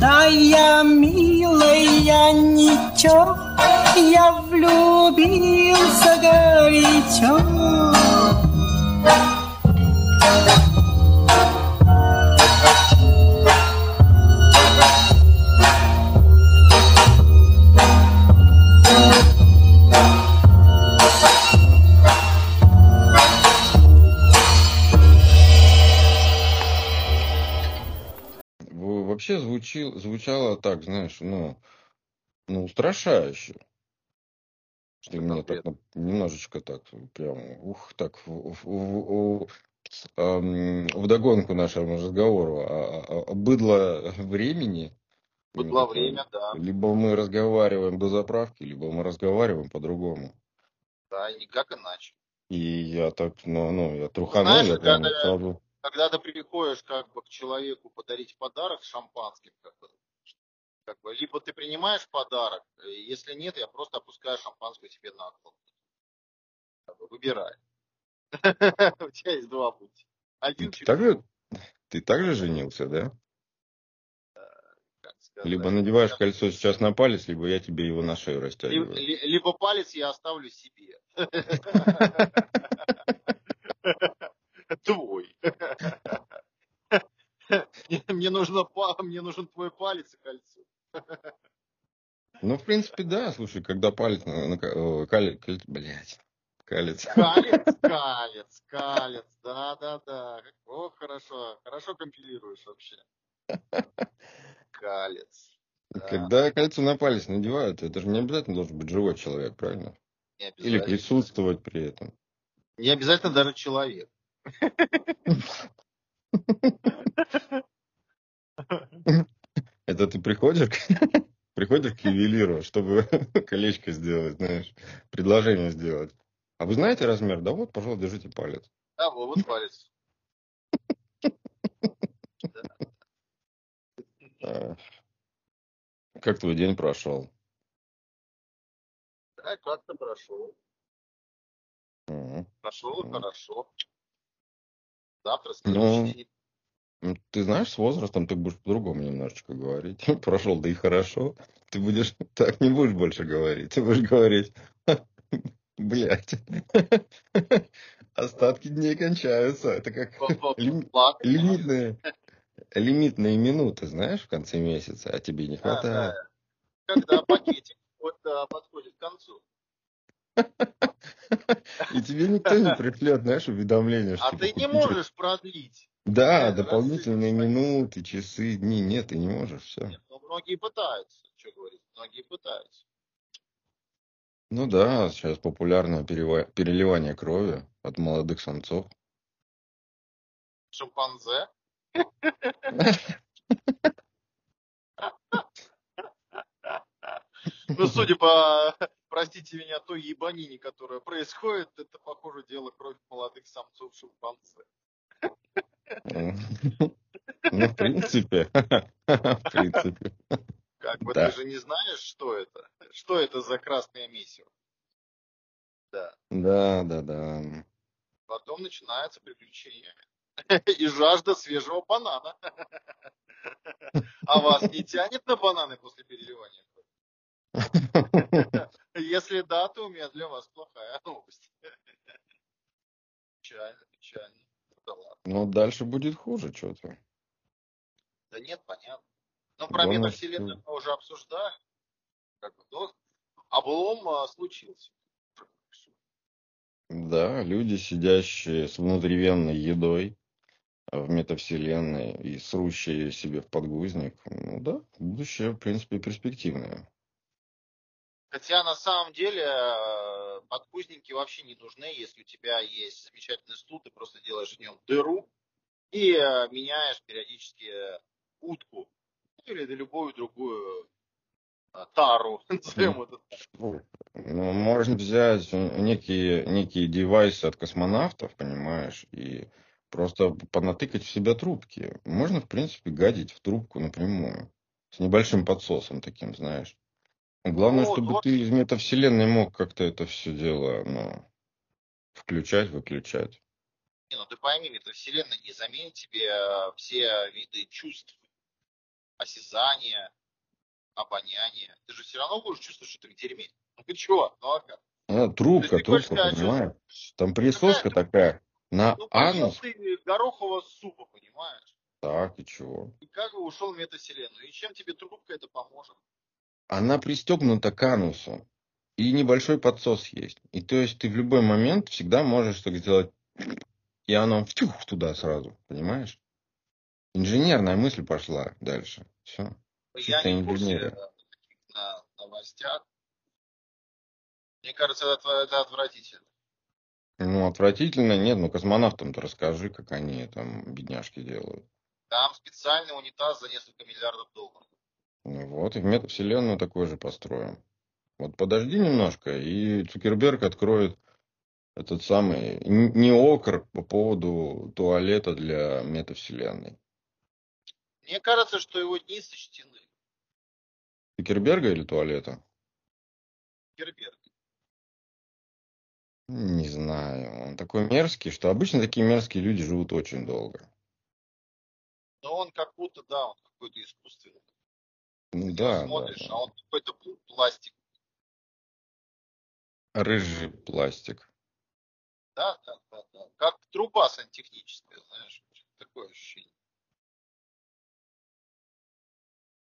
Да я, милая, ничего, я влюбился горячо. Звучил, звучало так, знаешь, ну, ну, устрашающе. Что мне так ну, немножечко так, прям, ух, так, в, в, в, эм, вдогонку нашему разговору, а, а, а быдло времени. Быдло время, да. Либо мы разговариваем до заправки, либо мы разговариваем по-другому. Да, и никак иначе. И я так, ну, ну я труханул, Знаешь, я прям сразу когда ты приходишь как бы к человеку подарить подарок шампанским, как бы, как бы, либо ты принимаешь подарок, если нет, я просто опускаю шампанское себе на стол. Как бы, выбирай. У тебя есть два пути. Один ты также, ты также женился, да? Либо надеваешь кольцо сейчас на палец, либо я тебе его на шею растягиваю. Либо, либо палец я оставлю себе. Твой. Мне, нужно, мне нужен твой палец и кольцо. Ну, в принципе, да. Слушай, когда палец калец, калец, блядь, калец. Калец, калец, калец, да, да, да. О, хорошо, хорошо компилируешь вообще. Калец. Да. Когда кольцо на палец надевают, это же не обязательно должен быть живой человек, правильно? Или присутствовать при этом. Не обязательно даже человек. Это ты приходишь, приходишь к ювелиру, чтобы колечко сделать, знаешь, предложение сделать. А вы знаете размер? Да вот, пожалуйста, держите палец. Да, вот палец. Как твой день прошел? Да, как-то прошел. Прошел хорошо. Завтра следующий ну, ты знаешь, с возрастом ты будешь по-другому немножечко говорить. Прошел, да и хорошо. Ты будешь так не будешь больше говорить. Ты будешь говорить, блядь, остатки дней кончаются. Это как лимитные, лимитные минуты, знаешь, в конце месяца, а тебе не хватает. Когда пакетик подходит к концу. И тебе никто не пришлет, знаешь, уведомление. А ты не можешь продлить. Да, дополнительные минуты, часы, дни. Нет, ты не можешь, все. Нет, но многие пытаются, что говорить, многие пытаются. Ну да, сейчас популярное переливание крови от молодых самцов. Шимпанзе? Ну, судя по простите меня, той ебанине, которая происходит, это, похоже, дело кровь молодых самцов шимпанзе. Ну, в принципе. В принципе. Как бы ты же не знаешь, что это? Что это за красное месиво? Да. Да, да, да. Потом начинается приключение. И жажда свежего банана. А вас не тянет на бананы после переливания? Если да, то у меня для вас плохая новость. Печально, печально. Да ладно. Ну, дальше будет хуже что-то. Да нет, понятно. Но про Главное, метавселенную мы уже обсуждали. Как бы, ну, облом а, случился. Да, люди, сидящие с внутривенной едой в метавселенной и срущие себе в подгузник, ну да, будущее, в принципе, перспективное. Хотя на самом деле э, подгузники вообще не нужны, если у тебя есть замечательный стул, ты просто делаешь в нем дыру и э, меняешь периодически утку или любую другую э, тару, назовем это Ну, можно взять некие, некие девайсы от космонавтов, понимаешь, и просто понатыкать в себя трубки. Можно, в принципе, гадить в трубку напрямую. С небольшим подсосом таким, знаешь. Главное, ну, чтобы вот. ты из метавселенной мог как-то это все дело ну, включать, выключать. Не, ну ты пойми, метавселенная не заменит тебе э, все виды чувств. осязание, обоняние. Ты же все равно будешь чувствовать, что ты в дерьме. Ну ты чего? Ну а как? Ну, трубка, трубка, понимаешь? Там присоска такая на Ну, анус. ты горохового супа, понимаешь? Так, и чего? И как бы ушел в метавселенную. И чем тебе трубка это поможет? Она пристегнута к анусу. И небольшой подсос есть. И то есть ты в любой момент всегда можешь так сделать. И оно втюх туда сразу. Понимаешь? Инженерная мысль пошла дальше. Все. Я Чисто не инженерия. э, таких на новостях. Мне кажется, это, это отвратительно. Ну, отвратительно нет, ну космонавтам-то расскажи, как они там бедняжки делают. Там специальный унитаз за несколько миллиардов долларов. Ну вот, и в метавселенную такой же построим. Вот подожди немножко, и Цукерберг откроет этот самый н- неокр по поводу туалета для метавселенной. Мне кажется, что его дни сочтены. Цукерберга или туалета? Герберг. Не знаю. Он такой мерзкий, что обычно такие мерзкие люди живут очень долго. Но он как будто, да, он какой-то искусственный. Ну да, да, смотришь, да. а он какой-то пл- пластик. Рыжий пластик. Да, да, да, да. Как труба сантехническая, знаешь. Такое ощущение.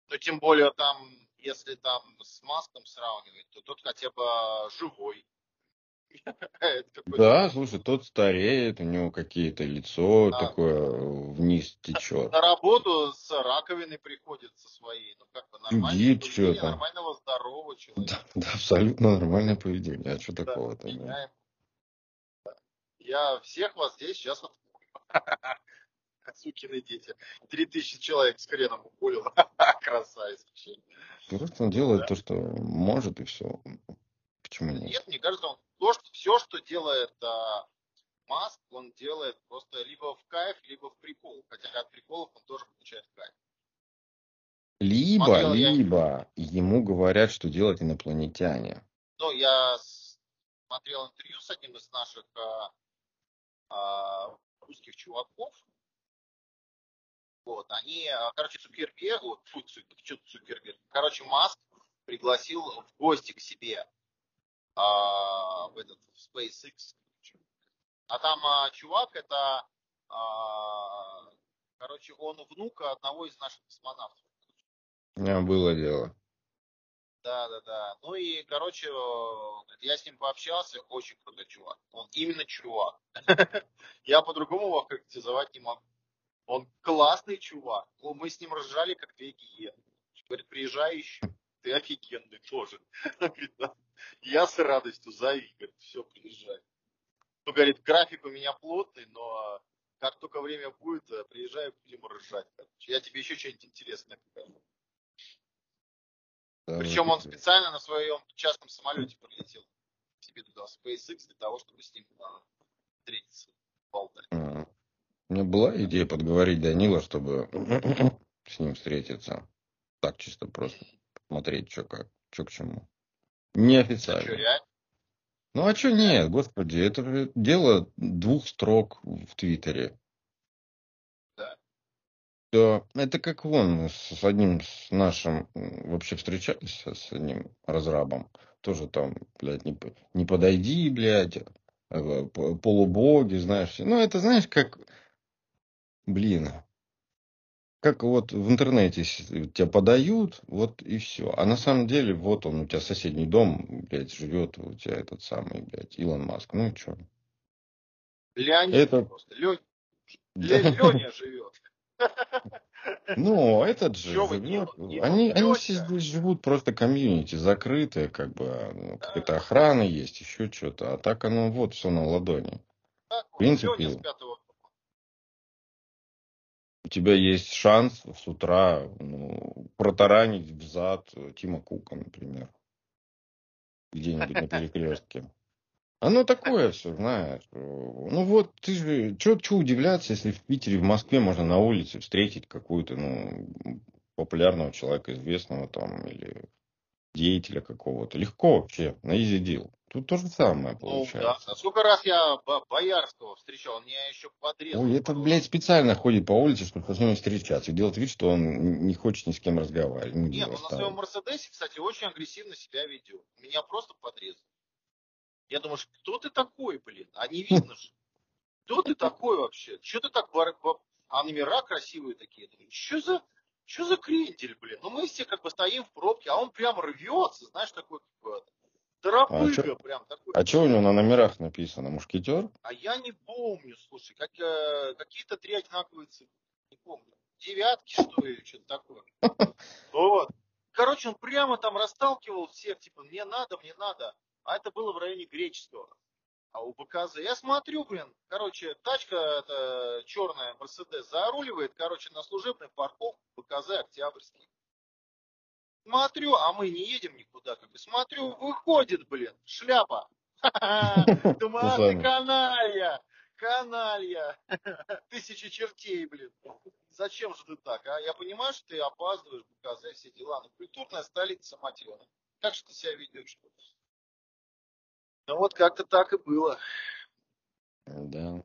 Но тем более там, если там с маском сравнивать, то тот хотя бы живой. Да, слушай, тот стареет, у него какие-то лицо Да. такое вниз течет. на работу с раковиной приходит со своей. Ну, как бы нормальное Чудит поведение что-то. нормального здорового человека. Да, да, абсолютно нормальное поведение. А что Да, такого-то? да? Я всех вас здесь сейчас. Сукины дети. Три тысячи человек с хреном уволил. Красавец. Просто он делает Да. то, что может, и все. Почему нет? Нет, мне кажется, он то, что, все, что делает а, Маск, он делает просто либо в кайф, либо в прикол. Хотя от приколов он тоже получает кайф. Либо, Смотрел я- либо ему говорят, что делать инопланетяне. Ну, я смотрел интервью с одним из наших а, а, русских чуваков. Вот, они, а, короче, Цукерберг, вот, фу, Цукерберг, короче, Маск пригласил в гости к себе а, в этот в SpaceX. А там а, чувак, это, а, короче, он внук одного из наших космонавтов. А, было дело. Да, да, да. Ну и, короче, я с ним пообщался, очень крутой чувак. Он именно чувак. Я по-другому его характеризовать не могу. Он классный чувак. Мы с ним ржали, как две гиены. Говорит, приезжай еще. Ты офигенный тоже. Говорит, «Да. Я с радостью зови. Говорит, все, приезжай. Ну, говорит, график у меня плотный, но как только время будет, э, приезжай, будем ржать. короче. Я тебе еще что-нибудь интересное покажу. Да, Причем он специально на своем частном самолете прилетел к себе туда, в SpaceX, для того, чтобы с ним а, встретиться, болтать. А. У меня была идея подговорить Данила, чтобы с ним встретиться. Так, чисто просто посмотреть, что как, что к чему. А что, Неофициально. реально? Ну а что нет, господи, это дело двух строк в Твиттере. Да. Да, это как вон с одним с нашим вообще встречались с одним разрабом. Тоже там, блядь, не, не подойди, блядь, э, полубоги, знаешь. Ну, это знаешь, как, блин, как вот в интернете с- тебя подают, вот и все. А на самом деле, вот он, у тебя соседний дом, блядь, живет, у тебя этот самый, блядь, Илон Маск. Ну и что? Леонид Это- просто. Лё- Ле- Леня живет. Ну, этот же Чё живет. Они, они все здесь живут просто комьюнити, закрытые, как бы, ну, какая-то охрана есть, еще что-то. А так оно вот все на ладони. Вот, принципе- Леня с пятого У тебя есть шанс с утра ну, протаранить в зад Тима Кука, например. Где-нибудь на перекрестке. Оно такое все, знаешь. Ну вот, ты же, что удивляться, если в Питере, в Москве можно на улице встретить какую-то, ну, популярного человека, известного там, или деятеля какого-то. Легко вообще, на easy deal. Тут то же самое Ну, да. получается. Сколько раз я Бо- Боярского встречал, он меня еще подрезал. Ой, это, блядь, специально ходит по улице, чтобы с ним встречаться. И делает вид, что он не хочет ни с кем разговаривать. Не Нет, он на своем Мерседесе, кстати, очень агрессивно себя ведет. Меня просто подрезал. Я думаю, что кто ты такой, блин? А не видно же. Кто ты такой вообще? Че ты так... бар- ба- А номера красивые такие. Думаю, что за... Что за крендель, блин? Ну мы все как бы стоим в пробке, а он прям рвется, знаешь, такой как бы, торопыга чё- прям такой. А что у него на номерах написано? Мушкетер? А я не помню, слушай, как, э, какие-то три одинаковые цифры. Не помню. Девятки, что ли, что-то такое. Вот. Короче, он прямо там расталкивал всех, типа, мне надо, мне надо. А это было в районе Греческого. А у БКЗ, я смотрю, блин, короче, тачка эта черная, Мерседес, заруливает, короче, на служебной парковке БКЗ Октябрьский. Смотрю, а мы не едем никуда, как бы, смотрю, выходит, блин, шляпа. Думаю, а ты каналья, каналья. Тысячи чертей, блин. Зачем же ты так, а? Я понимаю, что ты опаздываешь, БКЗ, все дела, но культурная столица, мать его. Как же ты себя ведешь? Ну вот как-то так и было. Да.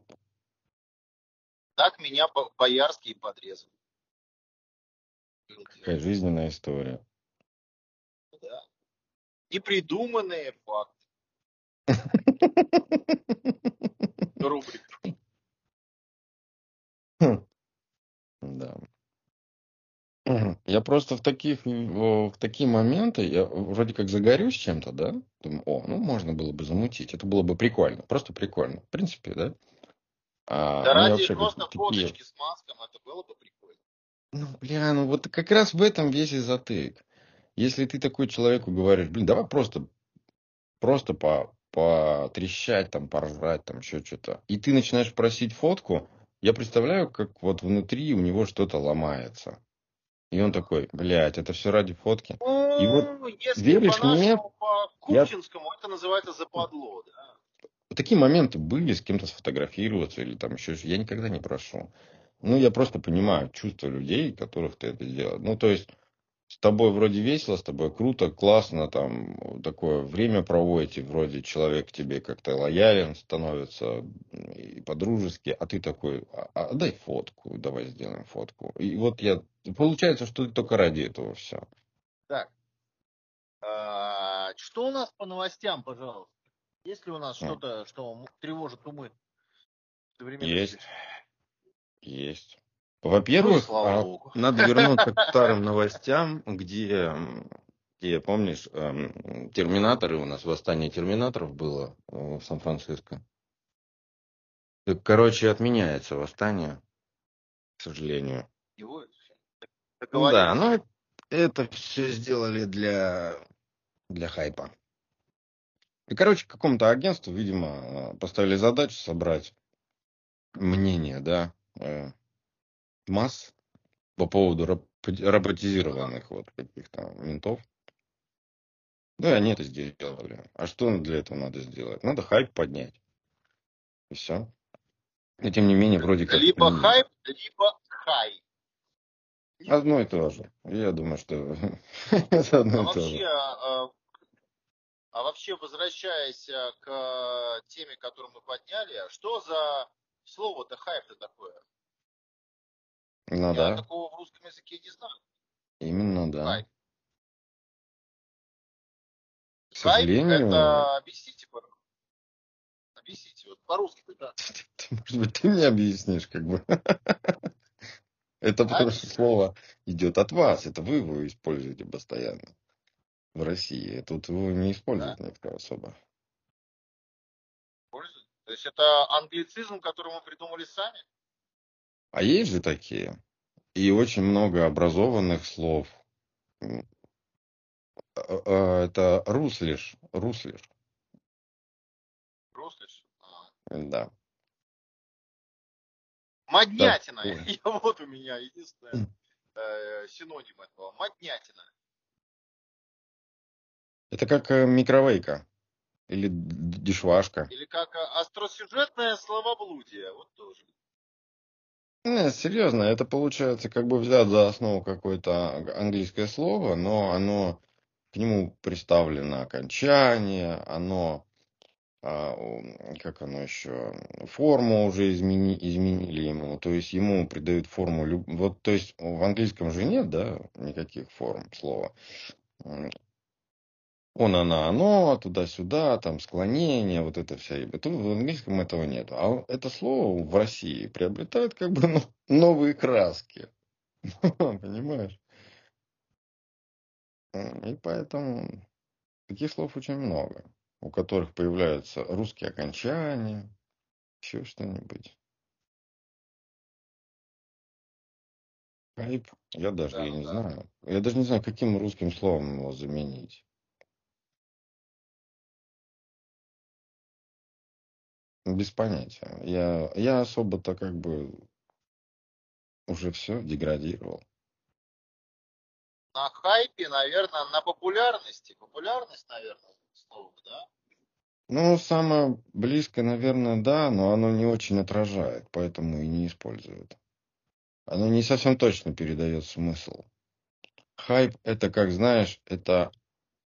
Так меня Бо- Боярский подрезал. Какая жизненная история. Да. Непридуманные факты. Рубрика. Да. Я просто в таких, в такие моменты, я вроде как загорюсь чем-то, да? Думаю, о, ну можно было бы замутить, это было бы прикольно, просто прикольно. В принципе, да? А, Да ну, ради вообще просто такие- фоточки с маском это было бы прикольно. Ну, бля, ну вот как раз в этом весь и затык. Если ты такой человеку говоришь, блин, давай просто, просто по, потрещать, там, поржать, там, еще что-то. И ты начинаешь просить фотку, я представляю, как вот внутри у него что-то ломается. И он такой, блядь, это все ради фотки. И вот Ну, если веришь по мне, по я- Купчинскому, это называется западло, да. Такие моменты были, с кем-то сфотографироваться или там еще Я никогда не прошу. Ну, я просто понимаю чувства людей, которых ты это делаешь. Ну, то есть, с тобой вроде весело, с тобой круто, классно, там, такое время проводите, вроде человек тебе как-то лоялен становится, и по-дружески, а ты такой, а, а дай фотку, давай сделаем фотку. И вот я, получается, что ты только ради этого все. Так. А, что у нас по новостям, пожалуйста? Есть ли у нас что-то, что тревожит умы? Есть. Есть. Ну, Во-первых, слава а, надо вернуться к старым новостям, где, где, помнишь, эм, терминаторы, у нас восстание терминаторов было э, в Сан-Франциско. Короче, отменяется восстание, к сожалению. Его Ну да, ну это все сделали для, для хайпа. И, короче, какому-то агентству, видимо, э, поставили задачу собрать мнение, да, э, масс по поводу роб- роботизированных вот каких-то ментов. Да, и они это сделали. А что для этого надо сделать? Надо хайп поднять. И все. И тем не менее, вроде как... Либо хайп, либо хай. Одно и то же. Я думаю, что это А одно и то же. а, а вообще, возвращаясь а, к а, теме, которую мы подняли, что за слово-то хайп-то такое? Ну Я да, такого в русском языке не знаю. именно да. Хайп. К сожалению, это объясните, пожалуйста. Объясните, вот по-русски да. ты, может быть, ты мне объяснишь, как бы. Это потому что слово идет от вас. Это вы его используете постоянно в России. Тут его не использует никто особо. То есть это англицизм, который мы придумали сами? А есть же такие. И очень много образованных слов. А, а, Это руслиш. Руслиш. Руслишь? А. Да. Моднятина. Так, вот у меня единственное э, синоним этого. Моднятина. Это как э, микровейка. Или д- дишвашка. Или как э, остросюжетное словоблудие. Вот тоже. Не, серьезно, это получается как бы взять за основу какое-то английское слово, но оно к нему приставлено окончание, оно а, как оно еще, форму уже измени, изменили ему, то есть ему придают форму, вот, то есть в английском же нет, да, никаких форм слова. Он, она, оно, туда-сюда, там склонение, вот это вся. И тут в английском этого нет. А это слово в России приобретает как бы новые краски. Понимаешь? И поэтому таких слов очень много у которых появляются русские окончания, еще что-нибудь. Я даже да, я не да. знаю. Я даже не знаю, каким русским словом его заменить. Без понятия. Я, я особо-то как бы уже все деградировал. На хайпе, наверное, на популярности. Популярность, наверное слово, да? Ну, самое близкое, наверное, да, но оно не очень отражает, поэтому и не используют. Оно не совсем точно передает смысл. Хайп – это, как знаешь, это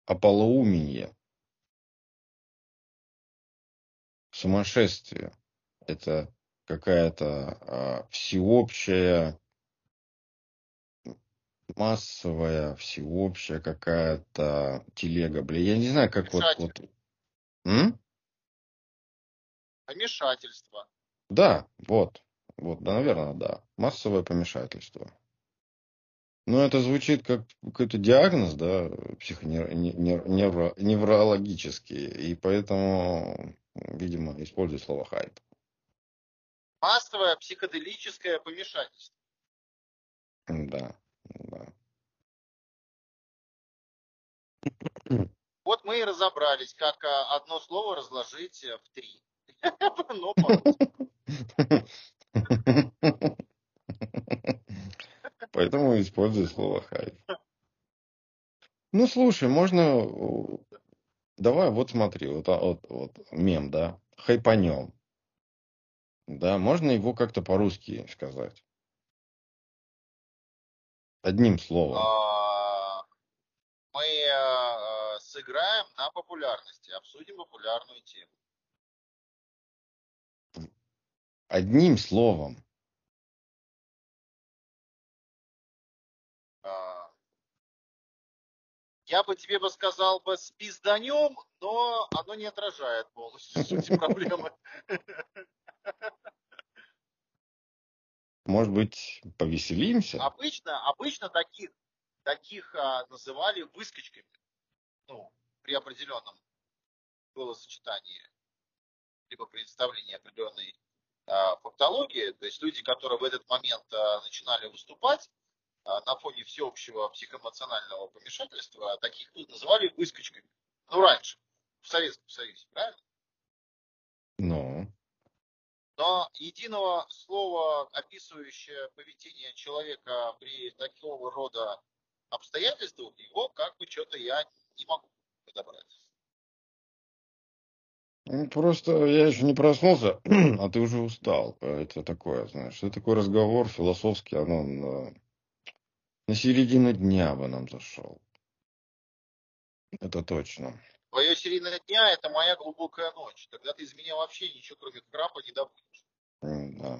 ополоумение, сумасшествие. Это какая-то а, всеобщая массовая, всеобщая какая-то телега, бля. Я не знаю, как вот... вот... М? Помешательство. Да, вот. Вот, да, наверное, да. Массовое помешательство. Ну, это звучит как какой-то диагноз, да, психоневрологический, и поэтому, видимо, использую слово хайп. Массовое психоделическое помешательство. Да. Да. Вот мы и разобрались, как а, одно слово разложить э, в три. Поэтому использую слово хайп. Ну, слушай, можно... Давай, вот смотри, вот, а, вот, вот мем, да, хайпанем. Да, можно его как-то по-русски сказать. Одним словом. А, мы э, сыграем на популярности, обсудим популярную тему. Одним словом. Я бы тебе бы сказал бы с пизданем, но оно не отражает полностью суть проблемы. Может быть, повеселимся? Обычно, обычно таких, таких а, называли выскочками. Ну, при определенном голосочетании, либо представлении определенной а, фактологии. То есть люди, которые в этот момент а, начинали выступать на фоне всеобщего психоэмоционального помешательства, таких называли выскочками. Ну, раньше, в Советском Союзе, правильно? Ну. Но единого слова, описывающее поведение человека при такого рода обстоятельствах, его как бы что-то я не могу подобрать. Ну, просто я еще не проснулся, а ты уже устал. Это такое, знаешь, это такой разговор философский, оно на, середину дня бы нам зашел. Это точно. Твое серийное дня – это моя глубокая ночь. Тогда ты из меня вообще ничего, кроме крапа, не добудешь. Да.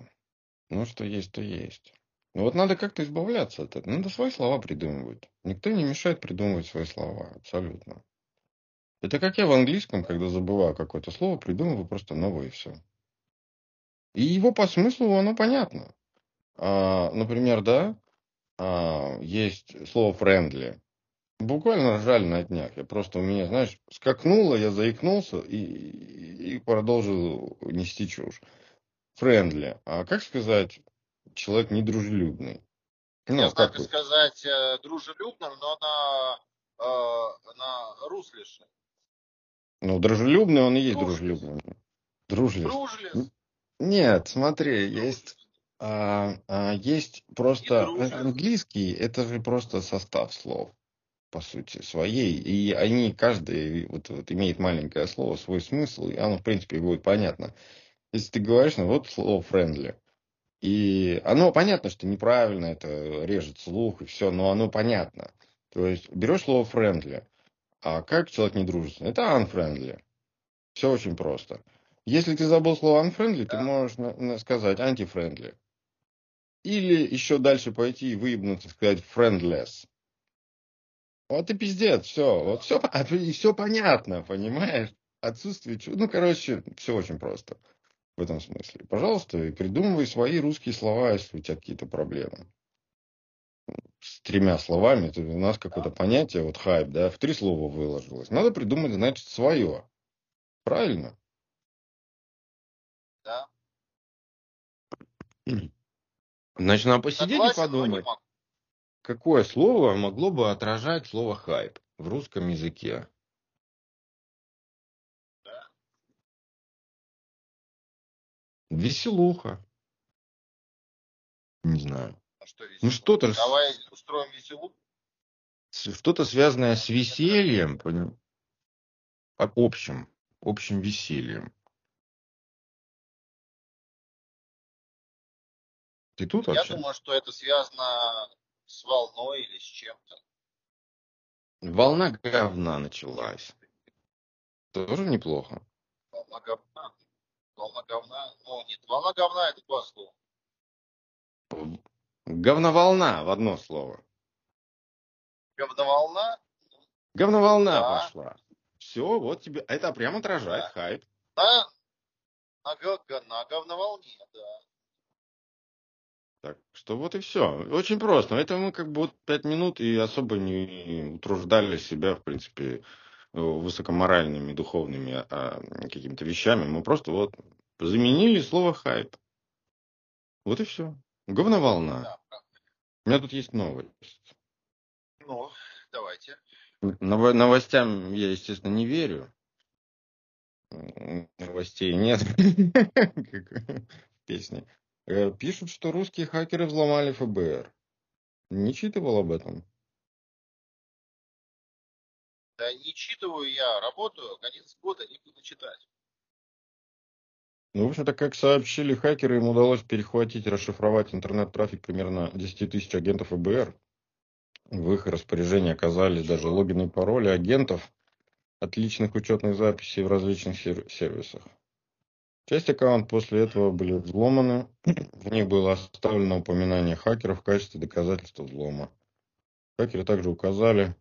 Ну, что есть, то есть. Ну, вот надо как-то избавляться от этого. Надо свои слова придумывать. Никто не мешает придумывать свои слова. Абсолютно. Это как я в английском, когда забываю какое-то слово, придумываю просто новое и все. И его по смыслу оно понятно. А, например, да, а, есть слово friendly. Буквально ржали на днях. Я просто у меня, знаешь, скакнуло, я заикнулся и, и продолжил нести чушь. Френдли. А как сказать, человек недружелюбный? Ну, Я как сказать э, дружелюбным, но на, э, на руслише. Ну, дружелюбный он и есть дружелюбный. Дружелюбный. Дружелюбный. Нет, смотри, есть а, а, есть просто английский, это же просто состав слов по сути, своей. И они, каждый вот, вот, имеет маленькое слово, свой смысл, и оно, в принципе, будет понятно. Если ты говоришь, ну вот слово friendly, и оно понятно, что неправильно, это режет слух и все, но оно понятно. То есть берешь слово friendly, а как человек не дружественный? Это unfriendly. Все очень просто. Если ты забыл слово unfriendly, ты Да. можешь на- на- сказать anti-friendly. Или еще дальше пойти и выебнуться, сказать friendless. Вот и пиздец, все. Вот все, и все понятно, понимаешь? Отсутствие чувств. Ну, короче, все очень просто в этом смысле. Пожалуйста, придумывай свои русские слова, если у тебя какие-то проблемы. С тремя словами, это у нас какое-то понятие, вот хайп, да, в три слова выложилось. Надо придумать, значит, свое. Правильно? Да. Значит, надо посидеть и Согласен, подумать, какое слово могло бы отражать слово хайп в русском языке. Да. Веселуха. Не знаю. Ну что, Ну что-то, Давай устроим веселу. с- что-то связанное с весельем, поним- а- общим, общим весельем. Ты тут Я вообще? думаю, что это связано с волной или с чем-то. Волна говна началась. Тоже неплохо. Волна говна. Волна говна. Ну, нет, волна говна это два слова. Говноволна в одно слово. Говноволна Говноволна Да. пошла. Все, вот тебе. Это прям отражает Да. хайп. на, на, на говноволне, да. Так что вот и все. Очень просто. Это мы как бы вот пять минут и особо не утруждали себя, в принципе, э, высокоморальными, духовными а, какими-то вещами. Мы просто вот заменили слово хайп. Вот и все. Говноволна. да. У меня тут есть новость. Ну, давайте. Ново- Новостям я, естественно, не верю. Новостей нет. Э, Пишут, что русские хакеры взломали ФБР. Не читывал об этом. Да не читываю я, работаю, конец года, некуда читать. Ну, в общем-то, как сообщили хакеры, им удалось перехватить и расшифровать интернет-трафик примерно 10 тысяч агентов ФБР. В их распоряжении оказались даже логины и пароли агентов от личных учетных записей в различных сер- сервисах. Часть аккаунтов после этого были взломаны. В них было оставлено упоминание хакеров в качестве доказательства взлома. Хакеры также указали,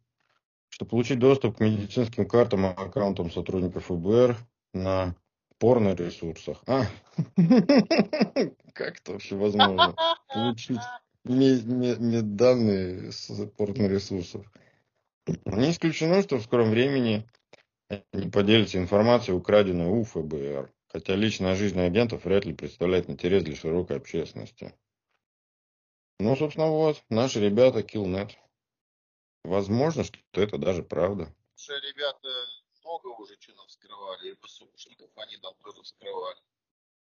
что получить доступ к медицинским картам и аккаунтам сотрудников ФБР на порно-ресурсах. А, как это вообще возможно? Получить медданные с порно-ресурсов. Не исключено, что в скором времени они поделятся информацией, украденной у ФБР. Хотя личная жизнь агентов вряд ли представляет интерес для широкой общественности. Ну, собственно, вот, наши ребята Killnet. Возможно, что это даже правда. Что ребята много уже нам вскрывали, и ВСУшников они там тоже вскрывали.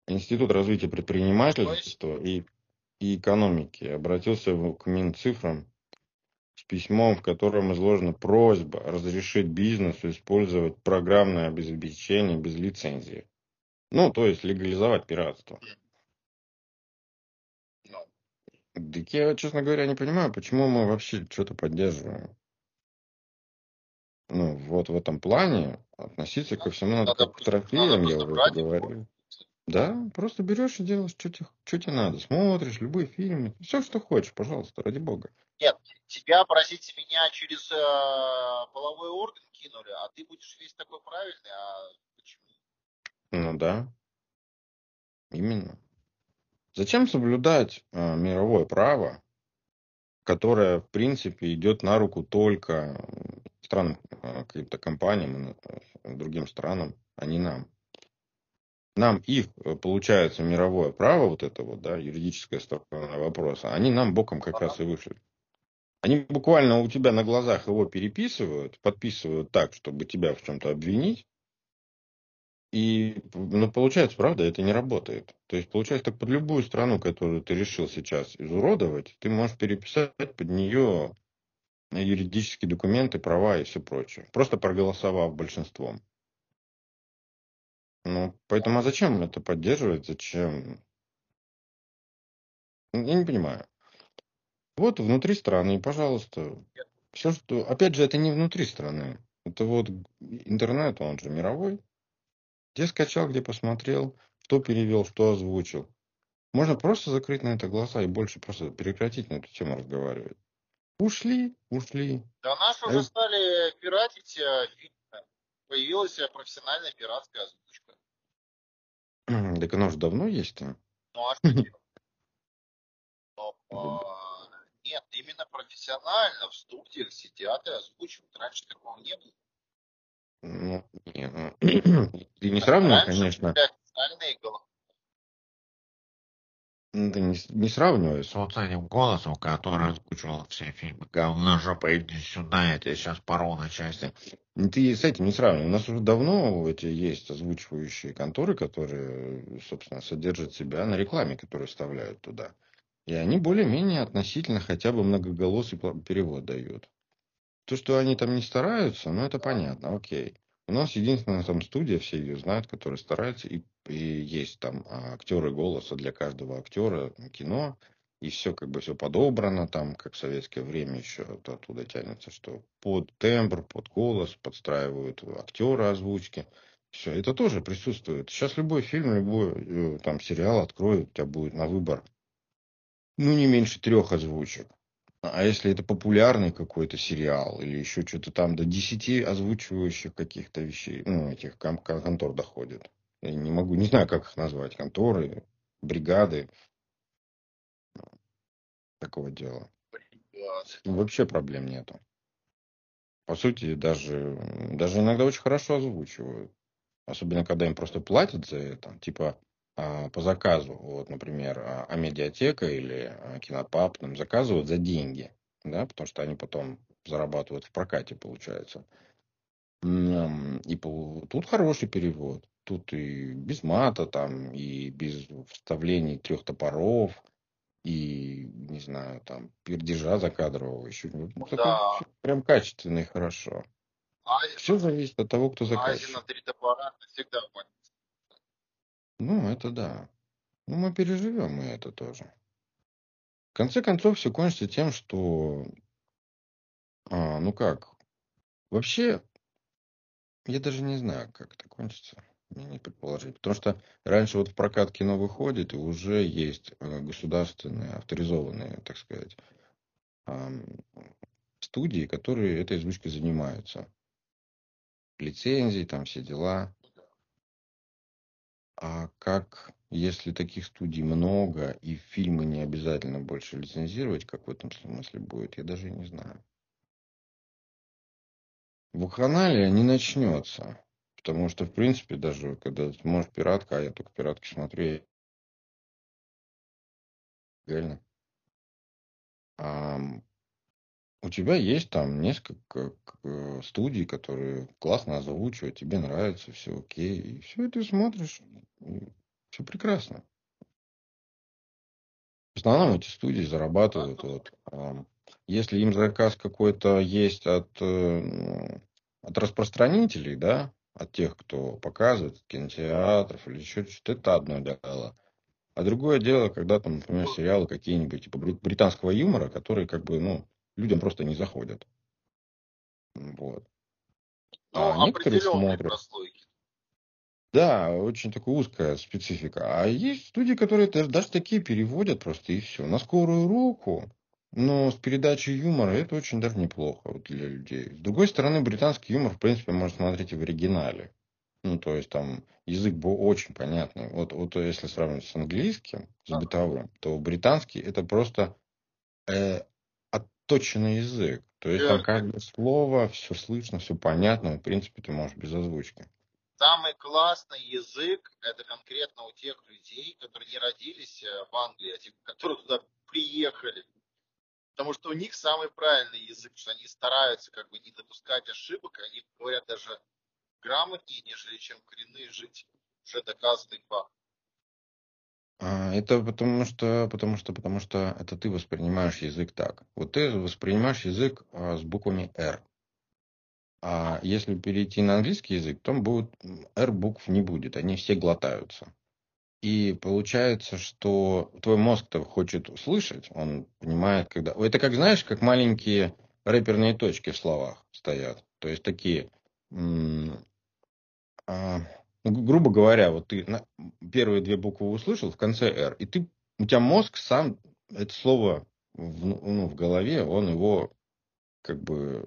Институт развития предпринимательства и, и экономики обратился к Минцифрам с письмом, в котором изложена просьба разрешить бизнесу использовать программное обеспечение без лицензии. Ну, то есть легализовать пиратство. Так я, честно говоря, не понимаю, почему мы вообще что-то поддерживаем. Ну, вот в этом плане относиться ко всему надо, как к трофеям, я уже говорил. Да, просто берешь и делаешь, что тебе, что тебе надо. Смотришь любые фильмы, все, что хочешь, пожалуйста, ради бога. тебя, простите меня, через э, половой орган кинули, а ты будешь весь такой правильный, а? Ну да, именно. Зачем соблюдать э, мировое право, которое, в принципе, идет на руку только странам, э, каким-то компаниям, э, другим странам, а не нам? Нам их, э, получается, мировое право, вот это вот, да, юридическая сторона вопроса, они нам боком как раз и вышли. Они буквально у тебя на глазах его переписывают, подписывают так, чтобы тебя в чем-то обвинить. И, ну, получается, правда, это не работает. То есть, получается, так под любую страну, которую ты решил сейчас изуродовать, ты можешь переписать под нее юридические документы, права и все прочее. Просто проголосовав большинством. Ну, поэтому а зачем это поддерживать? Зачем? Я не понимаю. Вот внутри страны, пожалуйста. Все, что... Опять же, это не внутри страны. Это вот интернет, он же мировой. Где скачал, где посмотрел, что перевел, что озвучил. Можно просто закрыть на это глаза и больше просто прекратить на эту тему разговаривать. Ушли, ушли. Да наши уже стали пиратить э. Появилась э, профессиональная пиратская озвучка. Так она уже давно есть -то. Ну а что делать? Э, нет, именно профессионально в студиях сидят и озвучивают. Раньше такого не было. Ну, не, ну, ты не сравнивай, конечно. Ты не, не сравнивай с вот этим голосом, который озвучивал все фильмы. Говно, жопа, иди сюда, я тебя сейчас пору на части. Ты с этим не сравнивай. У нас уже давно эти есть озвучивающие конторы, которые, собственно, содержат себя на рекламе, которую вставляют туда. И они более-менее относительно хотя бы многоголосый перевод дают. То, что они там не стараются, ну это понятно, окей. У нас единственная там студия, все ее знают, которая старается, и, и есть там а, актеры голоса для каждого актера кино, и все как бы все подобрано, там, как в советское время еще оттуда тянется, что под тембр, под голос подстраивают актеры озвучки. Все, это тоже присутствует. Сейчас любой фильм, любой э, там сериал откроют, у тебя будет на выбор, ну, не меньше трех озвучек. А если это популярный какой-то сериал или еще что-то там до 10 озвучивающих каких-то вещей, ну, этих контор доходит. Я не могу, не знаю, как их назвать. Конторы, бригады. Такого дела. Вообще проблем нету. По сути, даже, даже иногда очень хорошо озвучивают. Особенно, когда им просто платят за это. Типа, по заказу, вот, например, а, а медиатека или а, кинопаб нам заказывают за деньги, да, потому что они потом зарабатывают в прокате, получается. И тут хороший перевод. Тут и без мата, там, и без вставлений трех топоров, и, не знаю, там, пердежа закадрового еще. Ну, да. Прям качественно и хорошо. А, Все зависит от того, кто заказчик. А на три топора всегда понятно. Ну, это да. Ну, мы переживем мы это тоже. В конце концов, все кончится тем, что, а, ну как, вообще, я даже не знаю, как это кончится. Мне не предположить. Потому что раньше вот в прокат кино выходит, и уже есть э, государственные, авторизованные, так сказать, студии, которые этой озвучкой занимаются. Лицензии, там все дела. А как, если таких студий много, и фильмы не обязательно больше лицензировать, как в этом смысле будет, я даже не знаю. Вакханалия не начнется. Потому что, в принципе, даже когда ты можешь пиратка, а я только пиратки смотрю, реально. У тебя есть там несколько студий, которые классно озвучивают, тебе нравится, все окей, и все, ты смотришь, все прекрасно. В основном эти студии зарабатывают. Вот, если им заказ какой-то есть от, э, от распространителей, да, от тех, кто показывает, кинотеатров или еще что-то, это одно дело. А другое дело, когда там, например, сериалы какие-нибудь типа британского юмора, которые как бы, ну, людям просто не заходят. Вот. Ну, а некоторые смотрят. Прослойки. Да, очень такая узкая специфика. А есть студии, которые даже такие переводят просто и все. На скорую руку. Но с передачей юмора это очень даже неплохо для людей. С другой стороны, британский юмор, в принципе, можно смотреть и в оригинале. Ну, то есть там язык был очень понятный. Вот, вот если сравнивать с английским, с бытовым, то британский это просто э, отточенный язык. То есть там каждое слово, все слышно, все понятно. В принципе, ты можешь без озвучки. Самый классный язык это конкретно у тех людей, которые не родились э, в Англии, а те, которые туда приехали. Потому что у них самый правильный язык, что они стараются как бы не допускать ошибок, они говорят даже грамотнее, нежели чем коренные жители. Уже доказанный факт. А, это потому что, потому что, потому что это ты воспринимаешь язык так. Вот ты воспринимаешь язык а, с буквами R. А если перейти на английский язык, то будет R букв не будет, они все глотаются. И получается, что твой мозг-то хочет услышать, он понимает, когда... Это как, знаешь, как маленькие рэперные точки в словах стоят. То есть такие... А, Ну, грубо говоря, вот ты на, первые две буквы услышал в конце R, и ты, у тебя мозг сам это слово в, ну, в голове, он его как бы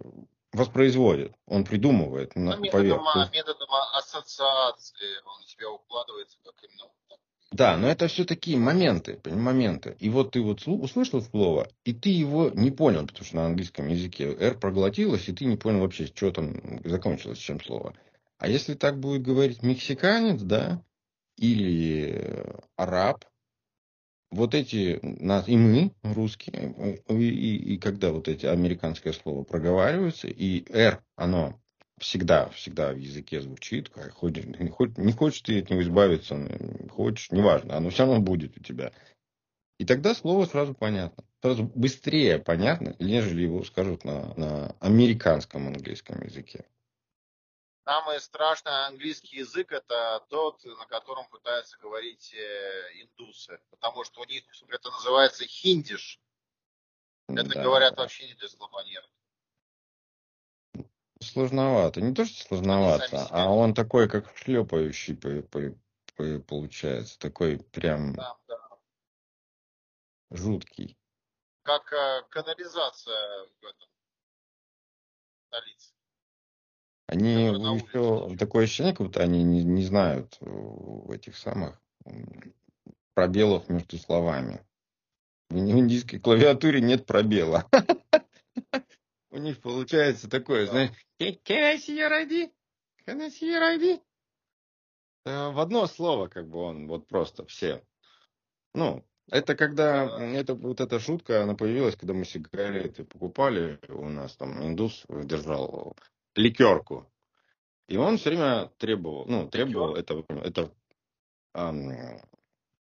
воспроизводит, он придумывает на ну, методом, методом ассоциации он себя укладывается как именно да, но это все такие моменты, моменты. И вот ты вот услышал слово, и ты его не понял, потому что на английском языке R проглотилось, и ты не понял вообще, что там закончилось, чем слово. А если так будет говорить мексиканец, да, или араб, вот эти, и мы, русские, и, и, и когда вот эти американское слово проговариваются, и R, оно всегда, всегда в языке звучит, хоть, хоть не хочешь ты от него избавиться, хочешь, неважно, оно все равно будет у тебя. И тогда слово сразу понятно. Сразу быстрее понятно, нежели его скажут на, на американском английском языке. Самый страшный английский язык это тот, на котором пытаются говорить э, индусы. Потому что у них это называется хиндиш. Это да. говорят вообще не для слабонервных. Сложновато. Не то, что сложновато, а он такой, как шлепающий получается. Такой прям да, да. жуткий. Как э, канализация в этом столице. Они еще такое ощущение, как будто они не, не знают в этих самых пробелов между словами. В индийской клавиатуре нет пробела. У них получается такое, знаешь, see your ID? В одно слово, как бы он, вот просто все. Ну, это когда, это вот эта шутка, она появилась, когда мы сигареты покупали, у нас там индус держал ликерку. И он все время требовал, ну, требовал, это, это,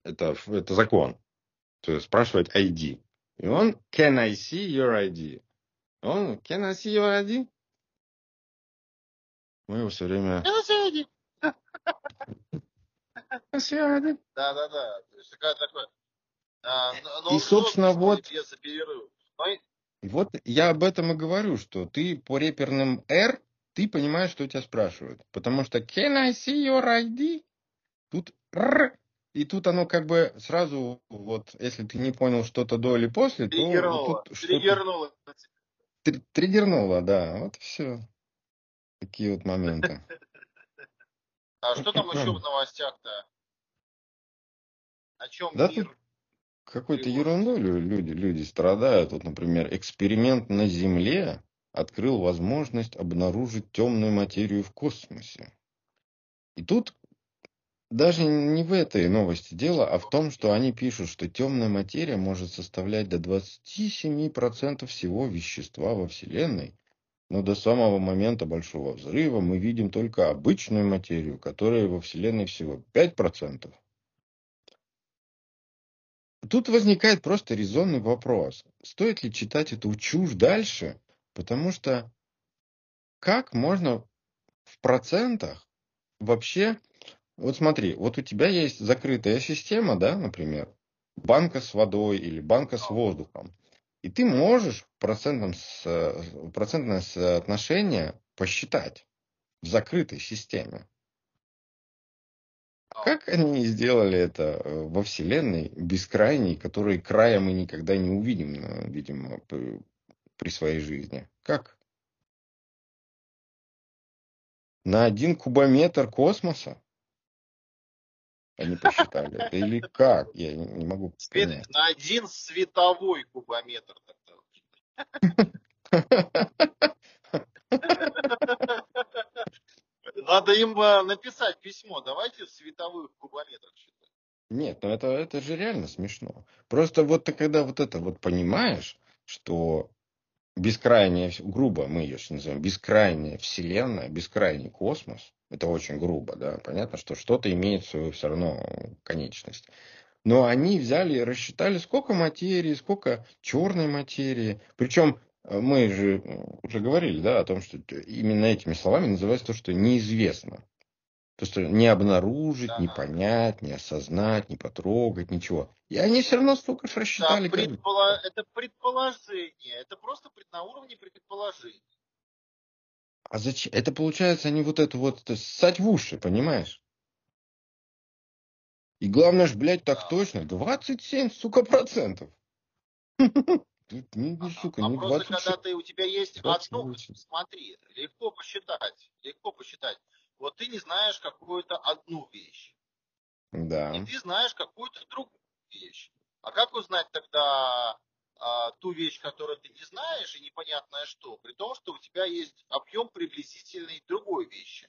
это, это закон. То есть спрашивать ID. И он, can I see your ID? Он, can I see your ID? Мы его все время... Can I see ID? Да, да, да. То есть такая такое. А, и, собственно, вот... И вот я об этом и говорю, что ты по реперным R, ты понимаешь, что тебя спрашивают. Потому что can I see your ID? Тут R, и тут оно как бы сразу, вот, если ты не понял что-то до или после, то... Вот Триггернуло триггернуло, да. Вот все. Такие вот моменты. А что там еще в новостях-то? О чем да мир? Какой-то ерундой люди, люди страдают. Вот, например, эксперимент на Земле открыл возможность обнаружить темную материю в космосе. И тут даже не в этой новости дело, а в том, что они пишут, что темная материя может составлять до 27% всего вещества во Вселенной, но до самого момента Большого Взрыва мы видим только обычную материю, которая во Вселенной всего 5%. Тут возникает просто резонный вопрос. Стоит ли читать эту чушь дальше? Потому что как можно в процентах вообще вот смотри, вот у тебя есть закрытая система, да, например, банка с водой или банка с воздухом. И ты можешь процентном, процентное соотношение посчитать в закрытой системе. Как они сделали это э, во Вселенной бескрайней, которой края мы никогда не увидим, э, видимо, при своей жизни? Как? На один кубометр космоса? они посчитали? Или как? Я не могу понять. На один световой кубометр. Надо им э, написать письмо. Давайте в световых кубометрах считать. Нет, ну это, это же реально смешно. Просто вот ты когда вот это вот понимаешь, что бескрайняя, грубо мы ее называем, бескрайняя вселенная, бескрайний космос, это очень грубо, да. Понятно, что что-то имеет свою все равно конечность. Но они взяли и рассчитали, сколько материи, сколько черной материи. Причем мы же уже говорили, да, о том, что именно этими словами называется то, что неизвестно. То, что не обнаружить, да. не понять, не осознать, не потрогать, ничего. И они все равно столько же рассчитали. Да, предполо... Это предположение. Это просто на уровне предположений. А зачем? Это получается они вот это вот ссать в уши, понимаешь? И главное ж, блядь, так Да. точно, 27, сука, процентов. Не, не, сука, а не просто 26. когда ты, у тебя есть 28. одно, смотри, легко посчитать, легко посчитать. Вот ты не знаешь какую-то одну вещь, Да. и ты знаешь какую-то другую вещь. А как узнать тогда а, ту вещь, которую ты не знаешь, и непонятное что, при том, что у тебя есть объем приблизительный другой вещи?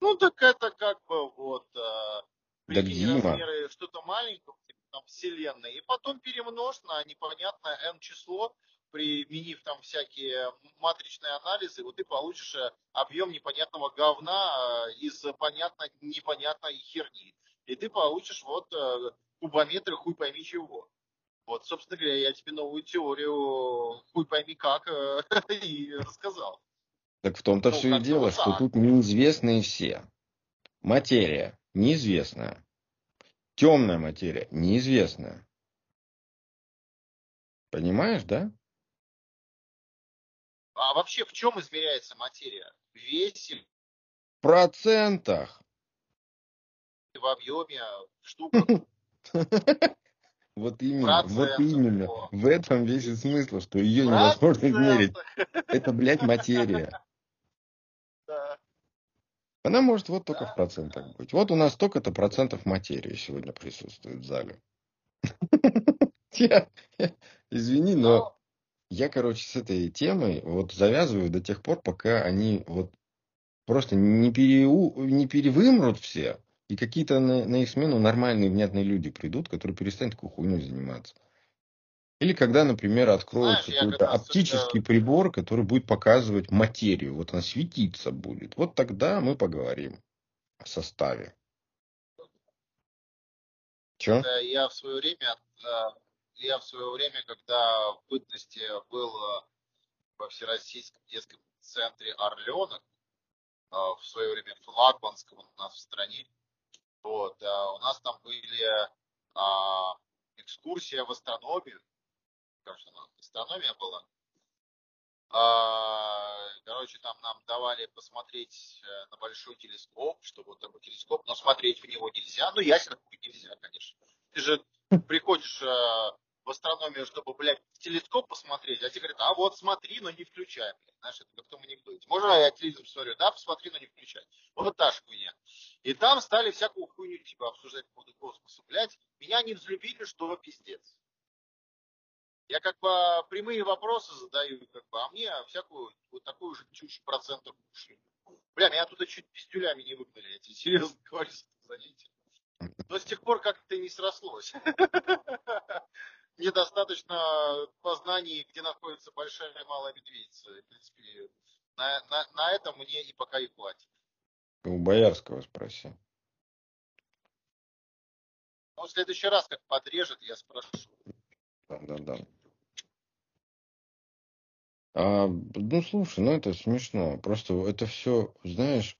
Ну, так это как бы вот а, прикинь Дима. размеры что-то маленького, типа там вселенной, и потом перемножь на непонятное n число, применив там всякие матричные анализы, вот ты получишь э, объем непонятного говна э, из понятной непонятной херни. И ты получишь вот э, кубометры хуй пойми чего. Вот, собственно говоря, я тебе новую теорию хуй пойми как и рассказал. Так в том-то Ну, все и дело, вот что так. тут неизвестные все. Материя неизвестная. Темная материя неизвестная. Понимаешь, да? А вообще в чем измеряется материя? В весе, В процентах. в объеме, в штуках? Вот именно, вот именно. В этом весь и смысл, что ее невозможно измерить. Это, блядь, материя. Она может вот только в процентах быть. Вот у нас столько-то процентов материи сегодня присутствует в зале. Извини, но Ну, я, короче, с этой темой вот завязываю до тех пор, пока они вот просто не, переу... не перевымрут все, и какие-то на, на их смену нормальные, внятные люди придут, которые перестанут такой хуйней заниматься. Или когда, например, откроют Знаешь, я какой-то оптический это- прибор, который будет показывать материю, вот она светиться будет. Вот тогда мы поговорим о составе. Че? я в свое время, я в свое время, когда в бытности был э, во Всероссийском детском центре Орленок, э, в свое время флагманском у нас в стране, вот, э, у нас там были а, экскурсия в астрономию, кажется, она астрономия была. А, Короче, там нам давали посмотреть э, на большой телескоп, что вот такой телескоп, но смотреть в него нельзя. Ну, ясно, нельзя, конечно. Ты же приходишь э, в астрономию, чтобы, блядь, телескоп посмотреть, а тебе говорят, а вот смотри, но не включай, блядь. Знаешь, это как в том анекдоте. Можно я телевизор смотрю? Да, посмотри, но не включай. Вот та же хуйня. И там стали всякую хуйню типа обсуждать по поводу космоса, блядь. Меня не взлюбили, что пиздец. Я как бы прямые вопросы задаю, как бы, а мне всякую вот такую же чушь процентов ушли. Бля, меня туда чуть пиздюлями не выгнали, я тебе серьезно говорю за это занятие. Но с тех пор как-то не срослось. Недостаточно познаний, где находится большая и малая медведица. В принципе, на, на, на этом мне и пока и хватит. У Боярского спроси. Но в следующий раз, как подрежет, я спрошу. Да, да, да. А, ну, слушай, ну это смешно. Просто это все, знаешь,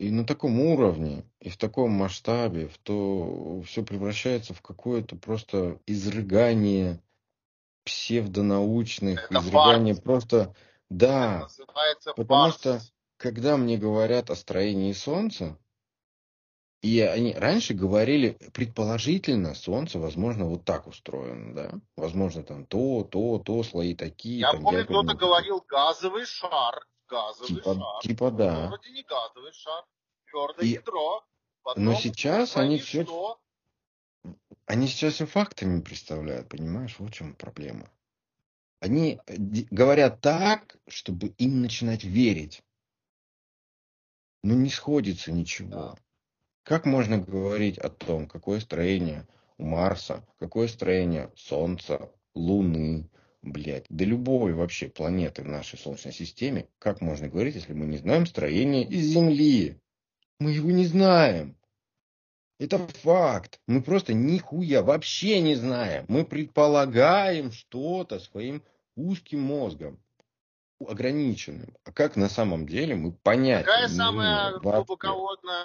и на таком уровне, и в таком масштабе, в то все превращается в какое-то просто изрыгание псевдонаучных, Это изрыгание фарс. просто, да, потому фарс. что когда мне говорят о строении Солнца, и они раньше говорили, предположительно, Солнце, возможно, вот так устроено, да? Возможно, там то, то, то, слои такие. Я там помню, кто-то говорил газовый шар. Газовый Типа, шар. типа да. Вроде не газовый шар. Твердое И- ядро. Потом, Но сейчас они все, что. они сейчас все фактами представляют, понимаешь? Вот в чем проблема. Они э, говорят так, чтобы им начинать верить. Но не сходится ничего. Да. Как можно говорить о том, какое строение у Марса, какое строение Солнца, Луны, блядь, да любой вообще планеты в нашей Солнечной системе, как можно говорить, если мы не знаем строение из Земли? Мы его не знаем. Это факт. Мы просто нихуя вообще не знаем. Мы предполагаем что-то своим узким мозгом, ограниченным. А как на самом деле мы понятия Какая самая глубоководная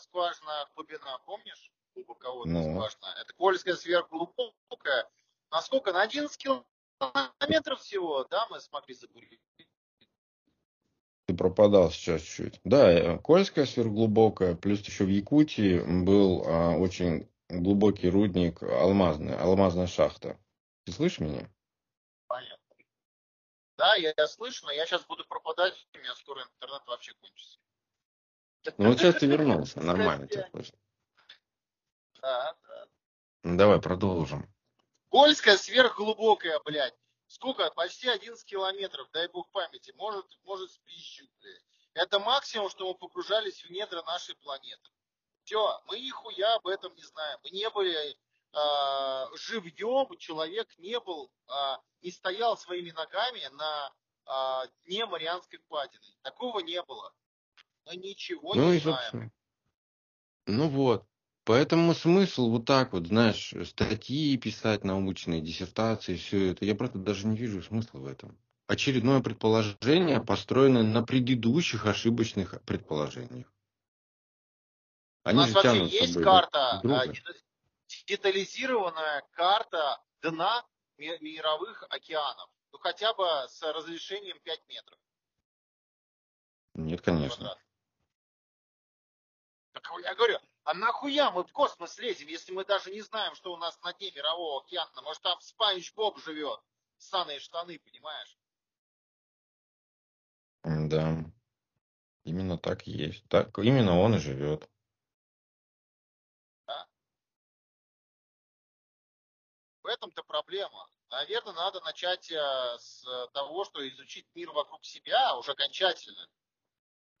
скважина глубина, помнишь? Глубоководная Ну. скважина. Это Кольская сверхглубокая. Насколько? На 11 километров всего, да, мы смогли забурить. Ты пропадал сейчас чуть. Да, э, Кольская сверхглубокая, плюс еще в Якутии был а, очень глубокий рудник алмазный, алмазная шахта. Ты слышишь меня? Да, я, я слышу, но я сейчас буду пропадать, у меня скоро интернет вообще кончится. Ну вот сейчас ты вернулся, нормально тебя слышно. Да, да. Ну, давай продолжим. Кольская сверхглубокая, блядь. Сколько? Почти 11 километров, дай бог памяти. Может, может спищу, блядь. Это максимум, что мы погружались в недра нашей планеты. Все, мы нихуя об этом не знаем. Мы не были живьем, человек не был, э, не стоял своими ногами на э, дне Марианской впадины. Такого не было. Мы ничего Ну не и, знаем. собственно, ну вот. Поэтому смысл вот так вот, знаешь, статьи писать научные, диссертации, все это, я просто даже не вижу смысла в этом. Очередное предположение, построенное на предыдущих ошибочных предположениях. У Они нас же вообще есть карта, а, детализированная карта дна ми- мировых океанов. Ну хотя бы с разрешением 5 метров Нет, конечно. Так я говорю, а нахуя мы в космос лезем, если мы даже не знаем, что у нас на дне мирового океана? Может там Спанч Боб живет, ссаные штаны, понимаешь? Да. Именно так и есть. Так, именно он и живет. Этом-то проблема. Наверное, надо начать э, с того, что изучить мир вокруг себя уже окончательно.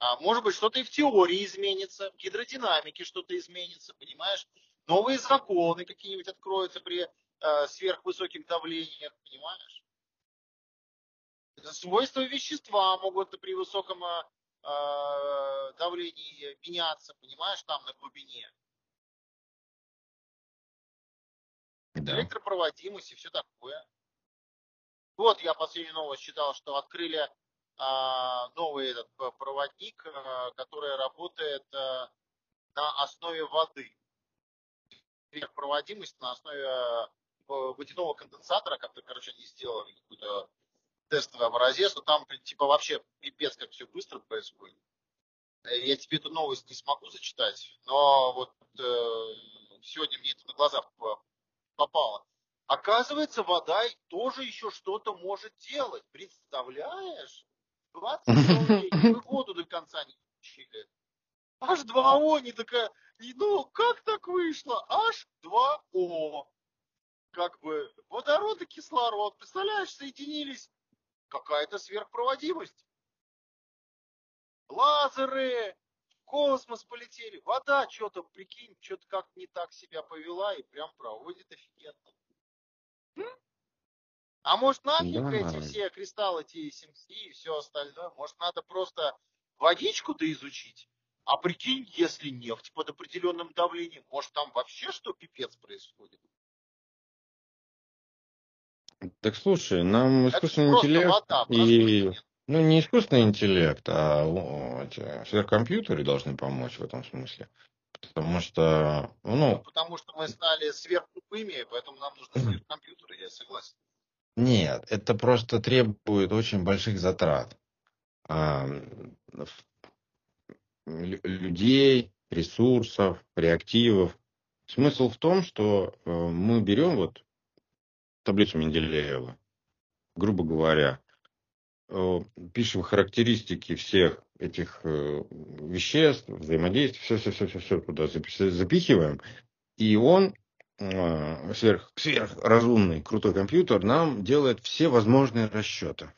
А может быть, что-то и в теории изменится, в гидродинамике что-то изменится, понимаешь? Новые законы какие-нибудь откроются при э, сверхвысоких давлениях, понимаешь? Свойства вещества могут при высоком э, э, давлении меняться, понимаешь, там на глубине. Да. электропроводимость и все такое. Вот я последнюю новость читал, что открыли а, новый этот п- проводник, а, который работает а, на основе воды. Проводимость на основе водяного конденсатора, как-то, короче, они сделали какой-то тестовый образец, но там типа вообще пипец, как все быстро происходит. Э, Я тебе эту новость не смогу зачитать, но вот э, сегодня мне это на глаза попало. Оказывается, вода тоже еще что-то может делать. Представляешь? В 21 веке мы воду до конца не учили. H2O не такая... Ну, как так вышло? H2O. Как бы водород и кислород, представляешь, соединились. Какая-то сверхпроводимость. Лазеры, космос полетели. Вода что-то, прикинь, что-то как не так себя повела и прям проводит офигенно. А может нафиг Да. эти все кристаллы TSMC и все остальное? Может надо просто водичку-то изучить? А прикинь, если нефть под определенным давлением, может там вообще что пипец происходит? Так слушай, нам искусственный интеллект вода, и элемент. Ну не искусственный интеллект, а о, эти сверхкомпьютеры должны помочь в этом смысле. Потому что, Ну, ну, потому что мы стали сверхтупыми, поэтому нам нужны сверхкомпьютеры, я согласен. нет, это просто требует очень больших затрат. А, людей, ресурсов, реактивов. Смысл в том, что э, мы берем вот таблицу Менделеева, грубо говоря, пишем характеристики всех этих э, веществ, взаимодействий, все, все, все, все, все туда запи- запихиваем, и он э, сверх, сверхразумный, крутой компьютер нам делает все возможные расчеты,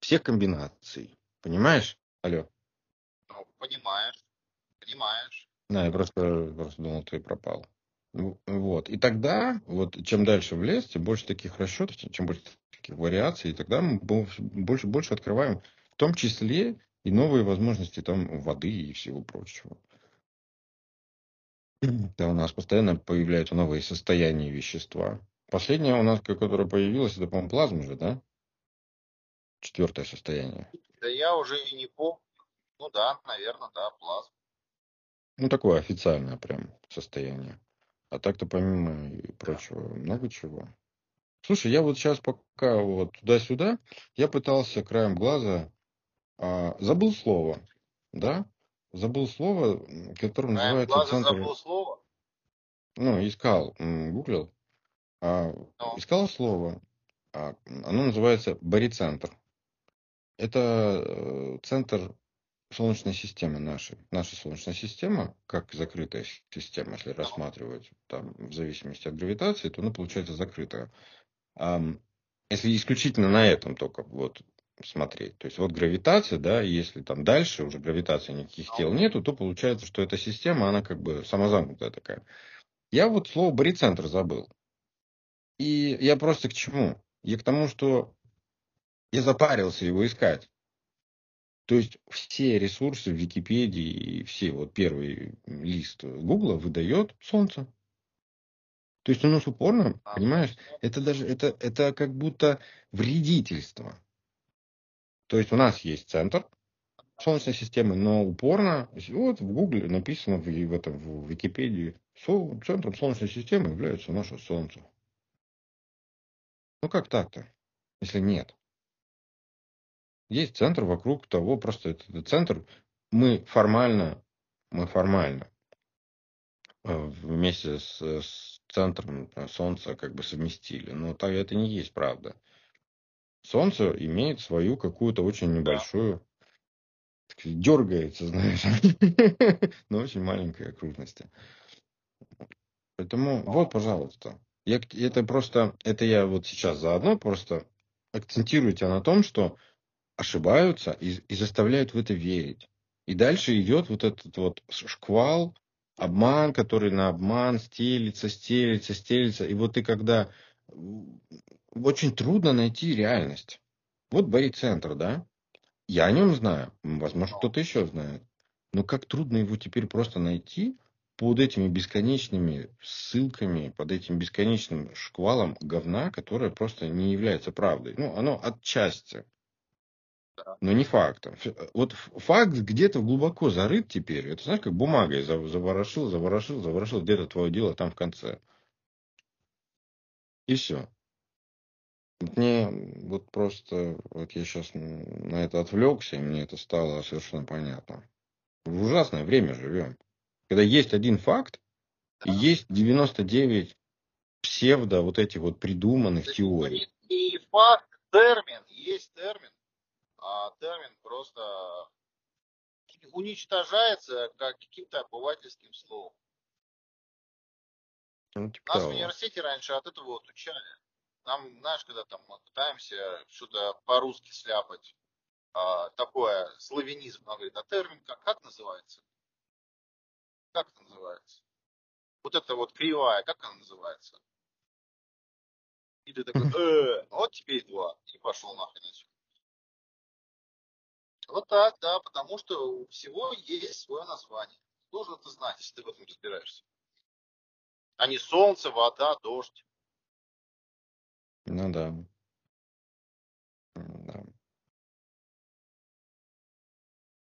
всех комбинаций. Понимаешь? Алло. Ну, понимаешь, понимаешь. Да, я просто, просто думал, ты пропал. Ну, Вот. И тогда, вот чем дальше в лес, тем больше таких расчетов, чем больше таких вариаций, и тогда мы бо- больше, больше открываем, в том числе и новые возможности там воды и всего прочего. Да, у нас постоянно появляются новые состояния вещества. Последнее у нас, которое появилось, это, по-моему, плазма же, да? Четвертое состояние. Да я уже и не помню. Ну да, наверное, да, плазма. Ну, такое официальное прям состояние. А так-то помимо и прочего много чего. Слушай, я вот сейчас пока вот туда-сюда, я пытался краем глаза А, забыл слово, да? Забыл слово, которое называется Глаза центр... забыл слово? Ну, искал, гуглил. А, Ну. искал слово. А, оно называется барицентр. Это э, центр Солнечной системы нашей. Наша Солнечная система, как закрытая система, если рассматривать там, в зависимости от гравитации, то она получается закрытая. Если исключительно на этом только вот смотреть, то есть вот гравитация, да, если там дальше уже гравитации никаких тел нету, то получается, что эта система, она как бы самозамкнутая такая. Я вот слово барицентр забыл. И я просто к чему? Я к тому, что я запарился его искать. То есть все ресурсы в Википедии и все, вот первый лист Гугла выдает Солнце. То есть у нас упорно, понимаешь, это даже, это, это как будто вредительство. То есть у нас есть центр Солнечной системы, но упорно, вот в Гугле написано в, в, этом, в Википедии, со, центром Солнечной системы является наше Солнце. Ну как так-то, если нет? Есть центр вокруг того, просто это, это центр. Мы формально, мы формально э, вместе с, с центром Солнца как бы совместили. Но так это не есть правда. Солнце имеет свою какую-то очень небольшую, сказать, дергается, знаешь, но очень маленькой окружности. Поэтому вот, пожалуйста. Я, это просто, это я вот сейчас заодно просто акцентирую тебя на том, что ошибаются и, и заставляют в это верить. И дальше идет вот этот вот шквал, обман, который на обман стелится, стелится, стелится. И вот ты когда... Очень трудно найти реальность. Вот барицентр, да? Я о нем знаю. Возможно, кто-то еще знает. Но как трудно его теперь просто найти под этими бесконечными ссылками, под этим бесконечным шквалом говна, которое просто не является правдой. Ну, оно отчасти но не фактом. Вот факт где-то глубоко зарыт теперь. Это знаешь, как бумагой заворошил, заворошил, заворошил. Где-то твое дело там в конце. И все. Мне вот просто, вот я сейчас на это отвлекся, и мне это стало совершенно понятно. В ужасное время живем. Когда есть один факт, и есть 99 псевдо вот этих вот придуманных теорий. И факт, термин, есть термин, а термин просто уничтожается как каким-то обывательским словом. Ну, типа Нас того. в университете раньше от этого вот учали. Нам, знаешь, когда там мы пытаемся что-то по-русски сляпать, а, такое славянизм, она говорит, а термин как, как называется? Как это называется? Вот это вот кривая, как она называется? И ты такой, э, вот теперь два. И пошел нахрен отсюда. Вот так, да, потому что у всего есть свое название. Должен это знать, если ты в этом разбираешься. А не солнце, вода, дождь. Ну да. да.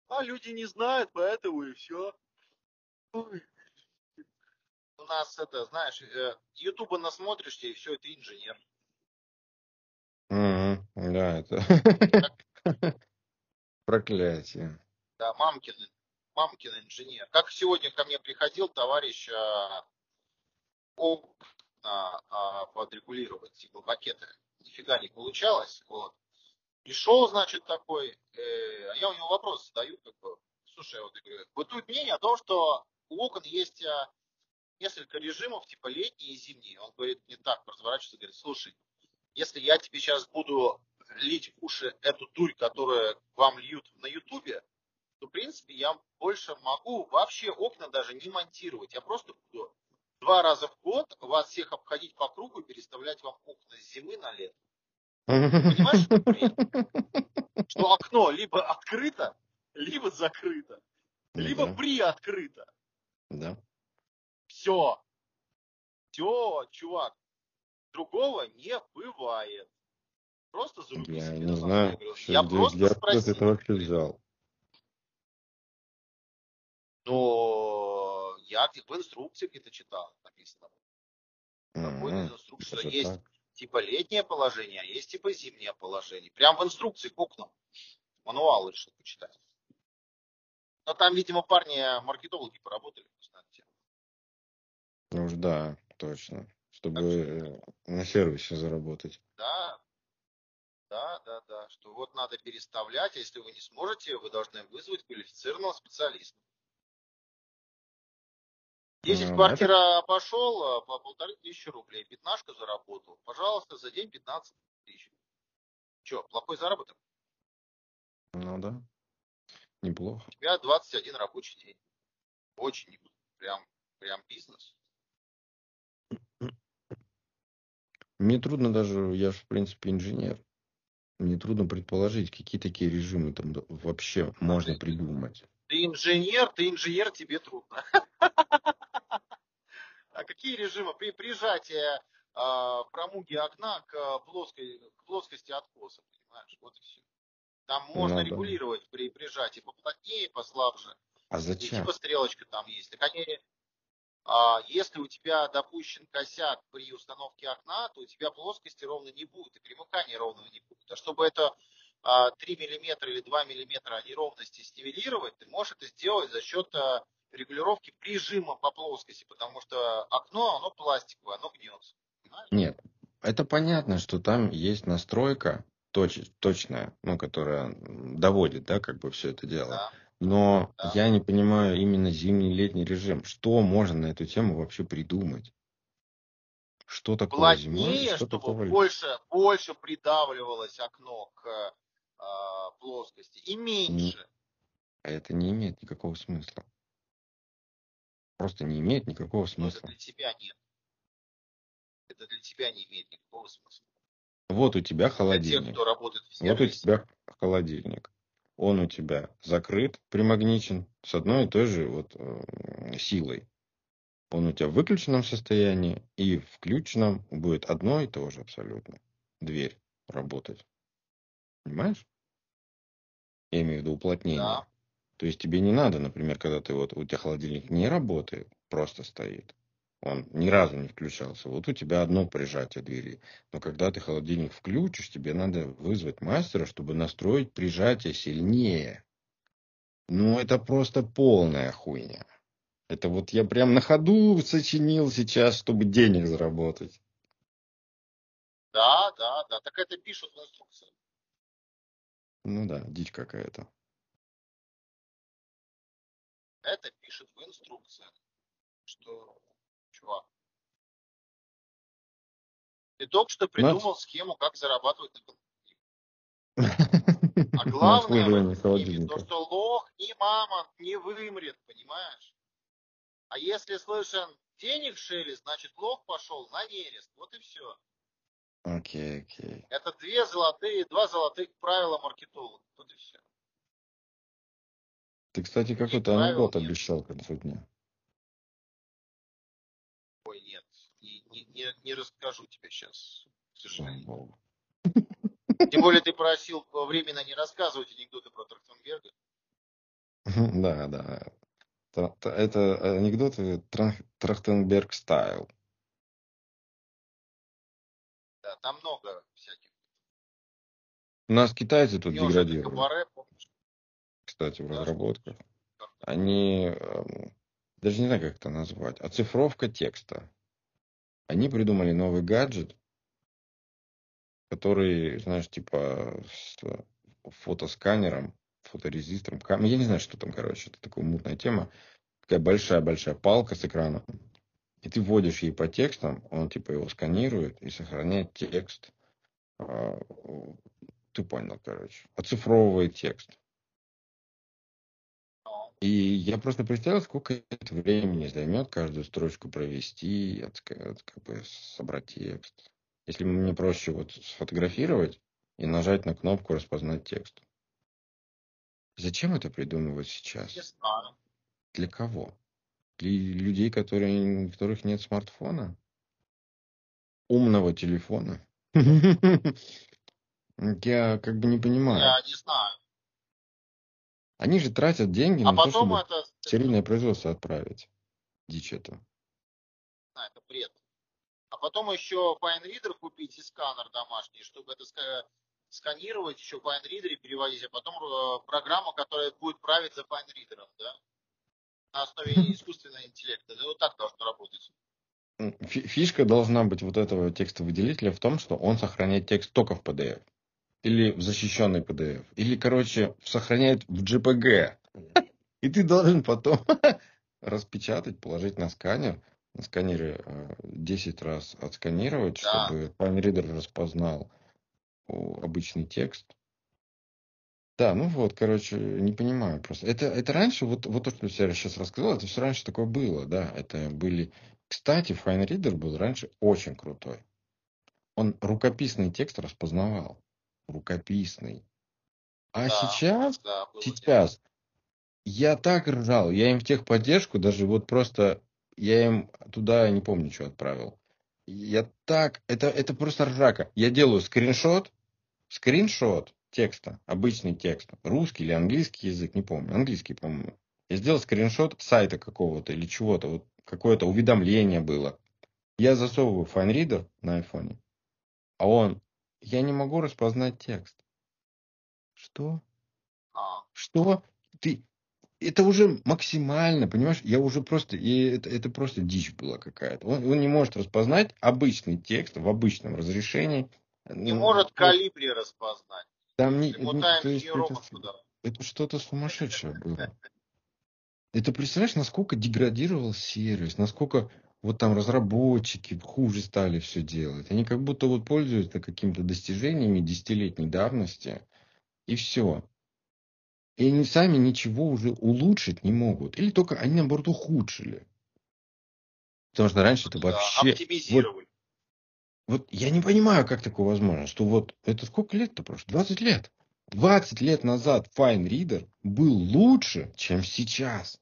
А люди не знают, поэтому и все. У нас это, знаешь, э, Ютуба насмотришься, и все, это инженер. Мгм. Да, это проклятие. Да, мамкин, мамкин инженер. Как сегодня ко мне приходил товарищ а, окна а, подрегулировать, типа пакеты. Нифига не получалось. Вот. Пришел, значит, такой, э, а я у него вопрос задаю, как бы, слушай, вот, говорю, бытует мнение о том, что у окон есть а, несколько режимов, типа летний и зимний. Он говорит, не так, разворачивается, говорит, слушай, если я тебе сейчас буду лить в уши эту дурь, которая вам льют на ютубе, то, в принципе, я больше могу вообще окна даже не монтировать. Я просто буду два раза в год вас всех обходить по кругу и переставлять вам окна с зимы на лето. Понимаешь, что? Что окно либо открыто, либо закрыто, либо Да, приоткрыто. да. Все. Все, чувак. Другого не бывает. Просто заруби Я себе не знаю, что- Я просто ты спросил. это вообще взял. Но я в инструкции где-то читал, написано. Какой инструкций, что Даже есть так. типа летнее положение, а есть типа зимнее положение. Прям в инструкции к окнам. Мануал решил почитать. Но там, видимо, парни маркетологи поработали. Ну уж да, точно. Чтобы на сервисе заработать. Да, да, да, да. Что вот надо переставлять, а если вы не сможете, вы должны вызвать квалифицированного специалиста. 10 Ну, квартира пошел а, по полторы тысячи рублей, пятнашка заработал. Пожалуйста, за день 15 тысяч. Че, плохой заработок? Ну да. Неплохо. У тебя 21 рабочий день. Очень неплохо. Прям, прям бизнес. Мне трудно даже, я же, в принципе, инженер. Мне трудно предположить, какие такие режимы там вообще можно придумать. Ты инженер, ты инженер, тебе трудно. А какие режимы? При прижатии а, промуги окна к плоской, к плоскости откоса, понимаешь? Вот и все. Там можно Ну да. регулировать при прижатии поплотнее, послабже. А И зачем? типа стрелочка там есть. Так они, если у тебя допущен косяк при установке окна, то у тебя плоскости ровно не будет, и примыкания ровного не будет. А чтобы это а, 3 миллиметра или 2 миллиметра неровности снивелировать, ты можешь это сделать за счет а, регулировки прижима по плоскости, потому что окно, оно пластиковое, оно гнется. Понимаешь? Нет, это понятно, что там есть настройка точ- точная, ну, которая доводит, да, как бы все это дело. Да. Но Да. я не понимаю именно зимний летний режим. Что можно на эту тему вообще придумать? Что такое зимой? Плотнее, Что чтобы такого больше, больше придавливалось окно к а, плоскости и меньше. А это не имеет никакого смысла. Просто не имеет никакого Но это смысла. для тебя нет. Это для тебя не имеет никакого смысла. Вот у тебя Для тех, холодильник. кто работает в Вот у тебя холодильник. Он у тебя закрыт, примагничен с одной и той же вот э, силой. Он у тебя в выключенном состоянии и в включенном будет одно и то же абсолютно. Дверь работать. Понимаешь? Я имею в виду уплотнение. Да. То есть тебе не надо, например, когда ты вот у тебя холодильник не работает, просто стоит. Он ни разу не включался. Вот у тебя одно прижатие двери. Но когда ты холодильник включишь, тебе надо вызвать мастера, чтобы настроить прижатие сильнее. Ну, это просто полная хуйня. Это вот я прям на ходу сочинил сейчас, чтобы денег заработать. да, да, да. Так это пишут в инструкции. Ну да, дичь какая-то. Это пишут в инструкции. Что, ты только что придумал схему, как зарабатывать на А На главное в холодильника. то, что лох ни мамонт не вымрет, понимаешь? А если слышен денег шелест, значит лох пошел на нерест. Вот и все. Окей, окей. Это две золотые, два золотых правила маркетолога. Вот и все. Ты, кстати, какой-то анекдот нет. обещал к концу дня. Ой, нет, не, не, расскажу тебе сейчас, к сожалению. Тем более ты просил временно не рассказывать анекдоты про Трахтенберга. Да, да. Это анекдоты Трах- Трахтенберг стайл. Да, там много всяких. У нас китайцы тут деградируют, кабаре, кстати, в Да, разработках. Они, эм, даже не знаю, как это назвать, оцифровка текста. Они придумали новый гаджет, который, знаешь, типа с фотосканером, фоторезистором, кам- я не знаю, что там, короче, это такая мутная тема. Такая большая-большая палка с экраном. И ты вводишь ей по текстам, он типа его сканирует и сохраняет текст. А, Ты понял, короче. Оцифровывает текст. И я просто представил, сколько это времени займет каждую строчку провести, отска- от- как бы собрать текст. Если мне проще вот сфотографировать и нажать на кнопку распознать текст. Зачем это придумывать Не сейчас? знаю. Для кого? Для людей, которые, у которых нет смартфона? Умного телефона? Я как бы не понимаю. Я не знаю. Они же тратят деньги А на то, потом чтобы это, серийное производство отправить. Дичь это. а, это бред. А потом еще FineReader купить и сканер домашний, чтобы это ска- сканировать еще в FineReader переводить, а потом э, программа, которая будет править за FineReader, да? На основе искусственного интеллекта. Вот так должно работать. Фишка должна быть вот этого текстовыделителя в том, что он сохраняет текст только в PDF. Или в защищенный PDF. Или, короче, сохраняет в JPG. И ты должен потом распечатать, положить на сканер, на сканере 10 э, раз отсканировать, да. чтобы FineReader распознал обычный текст. Да, ну вот, короче, не понимаю просто. Это, это раньше, вот, вот то, что я сейчас рассказал, это все раньше такое было, да. Это были... Кстати, FineReader был раньше очень крутой. Он рукописный текст распознавал. Рукописный. А да, сейчас, да, сейчас я так ржал, я им в техподдержку даже вот просто, я им туда, не помню, что отправил. Я так, это, это просто ржака. Я делаю скриншот, скриншот текста, обычный текст, русский или английский язык, не помню, английский, по-моему. Я сделал скриншот сайта какого-то или чего-то, вот какое-то уведомление было. Я засовываю файнридер на айфоне, а он, я не могу распознать текст. Что? А. Что? Ты, это уже максимально, понимаешь? Я уже просто, и это, это просто дичь была какая-то. Он, он не может распознать обычный текст в обычном разрешении. Не может калибри распознать. Там не, ну, то есть это, это что-то сумасшедшее было. Это представляешь, насколько деградировал сервис, насколько вот там разработчики хуже стали все делать. Они как будто вот пользуются какими-то достижениями десятилетней давности, и все. И они сами ничего уже улучшить не могут. Или только они, наоборот, ухудшили. Потому что раньше это вообще... Оптимизировали. Вот, вот я не понимаю, как такое возможно, что вот это сколько лет-то прошло? 20 лет. 20 лет назад Fine Reader был лучше, чем сейчас.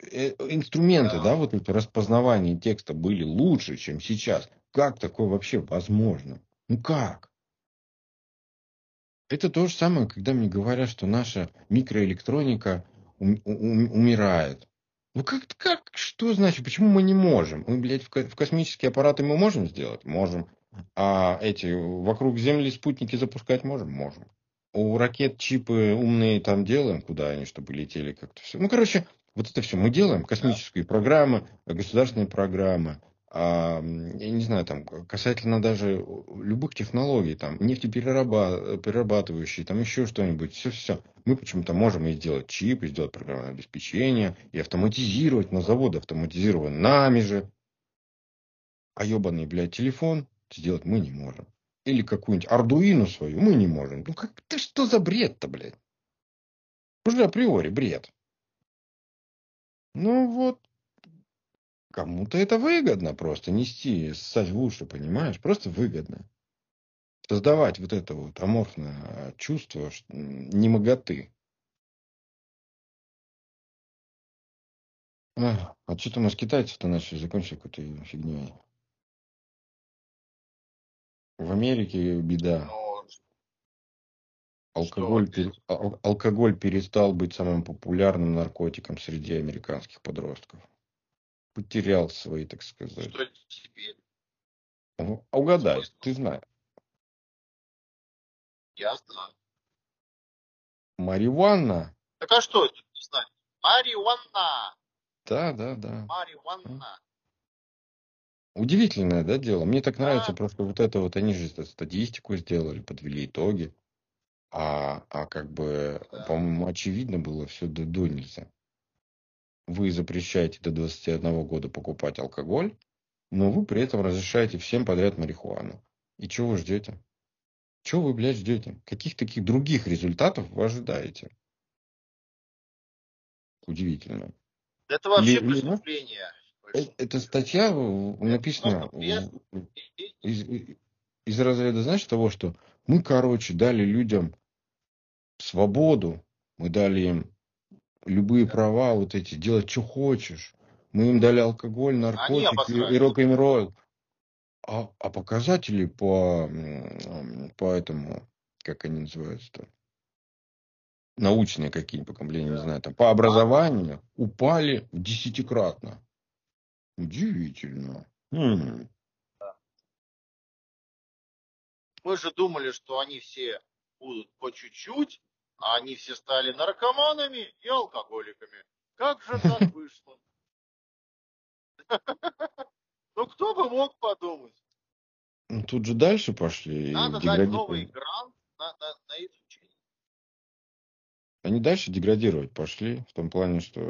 Э, инструменты, да. да, вот распознавание текста были лучше, чем сейчас. Как такое вообще возможно? Ну как? Это то же самое, когда мне говорят, что наша микроэлектроника ум- ум- умирает. Ну как, как, что значит, почему мы не можем? Мы, блядь, в, в космические аппараты мы можем сделать? Можем. А эти вокруг Земли спутники запускать можем? Можем. У ракет чипы умные там делаем, куда они, чтобы летели как-то все. Ну, короче, вот это все мы делаем. Космические программы, государственные программы, а, я не знаю, там, касательно даже любых технологий, там, нефтеперерабатывающие, там еще что-нибудь, все-все. Мы почему-то можем и сделать чип, и сделать программное обеспечение, и автоматизировать на заводы, автоматизирован нами же. А ебаный, блядь, телефон сделать мы не можем. Или какую-нибудь ардуину свою мы не можем. Ну, как, ты что за бред-то, блядь? Уже априори бред. Ну вот, Кому-то это выгодно просто нести, ссать в уши, понимаешь? Просто выгодно. Создавать вот это вот аморфное чувство немоготы. А, а что-то у нас китайцы-то начали закончить какой-то фигней. В Америке беда. Ну, алкоголь, пер... алкоголь перестал быть самым популярным наркотиком среди американских подростков потерял свои, так сказать. Что теперь? А угадай, ты знаешь. Я знаю. Марихуана. Так а что это не знать? Марихуана. Да, да, да. Марихуана. Удивительное, да, дело. Мне так нравится да. просто вот это вот, они же статистику сделали, подвели итоги. А, а как бы, по-моему, очевидно было все до, до нельзя вы запрещаете до 21 года покупать алкоголь, но вы при этом разрешаете всем подряд марихуану. И чего вы ждете? Чего вы, блядь, ждете? Каких таких других результатов вы ожидаете? Удивительно. Это вообще Или, преступление. Это, это статья написана из, из разряда, знаешь, того, что мы, короче, дали людям свободу, мы дали им любые права вот эти, делать, что хочешь. Мы им дали алкоголь, наркотики и рок-н-ролл. А, а показатели по, по этому, как они называются-то, научные какие-нибудь, блин, не знаю, там, по образованию упали десятикратно. Удивительно. Хм. Мы же думали, что они все будут по чуть-чуть, а они все стали наркоманами и алкоголиками. Как же так вышло? Ну, кто бы мог подумать? Ну, тут же дальше пошли. Надо дать новый грант на, на, на изучение. Они дальше деградировать пошли, в том плане, что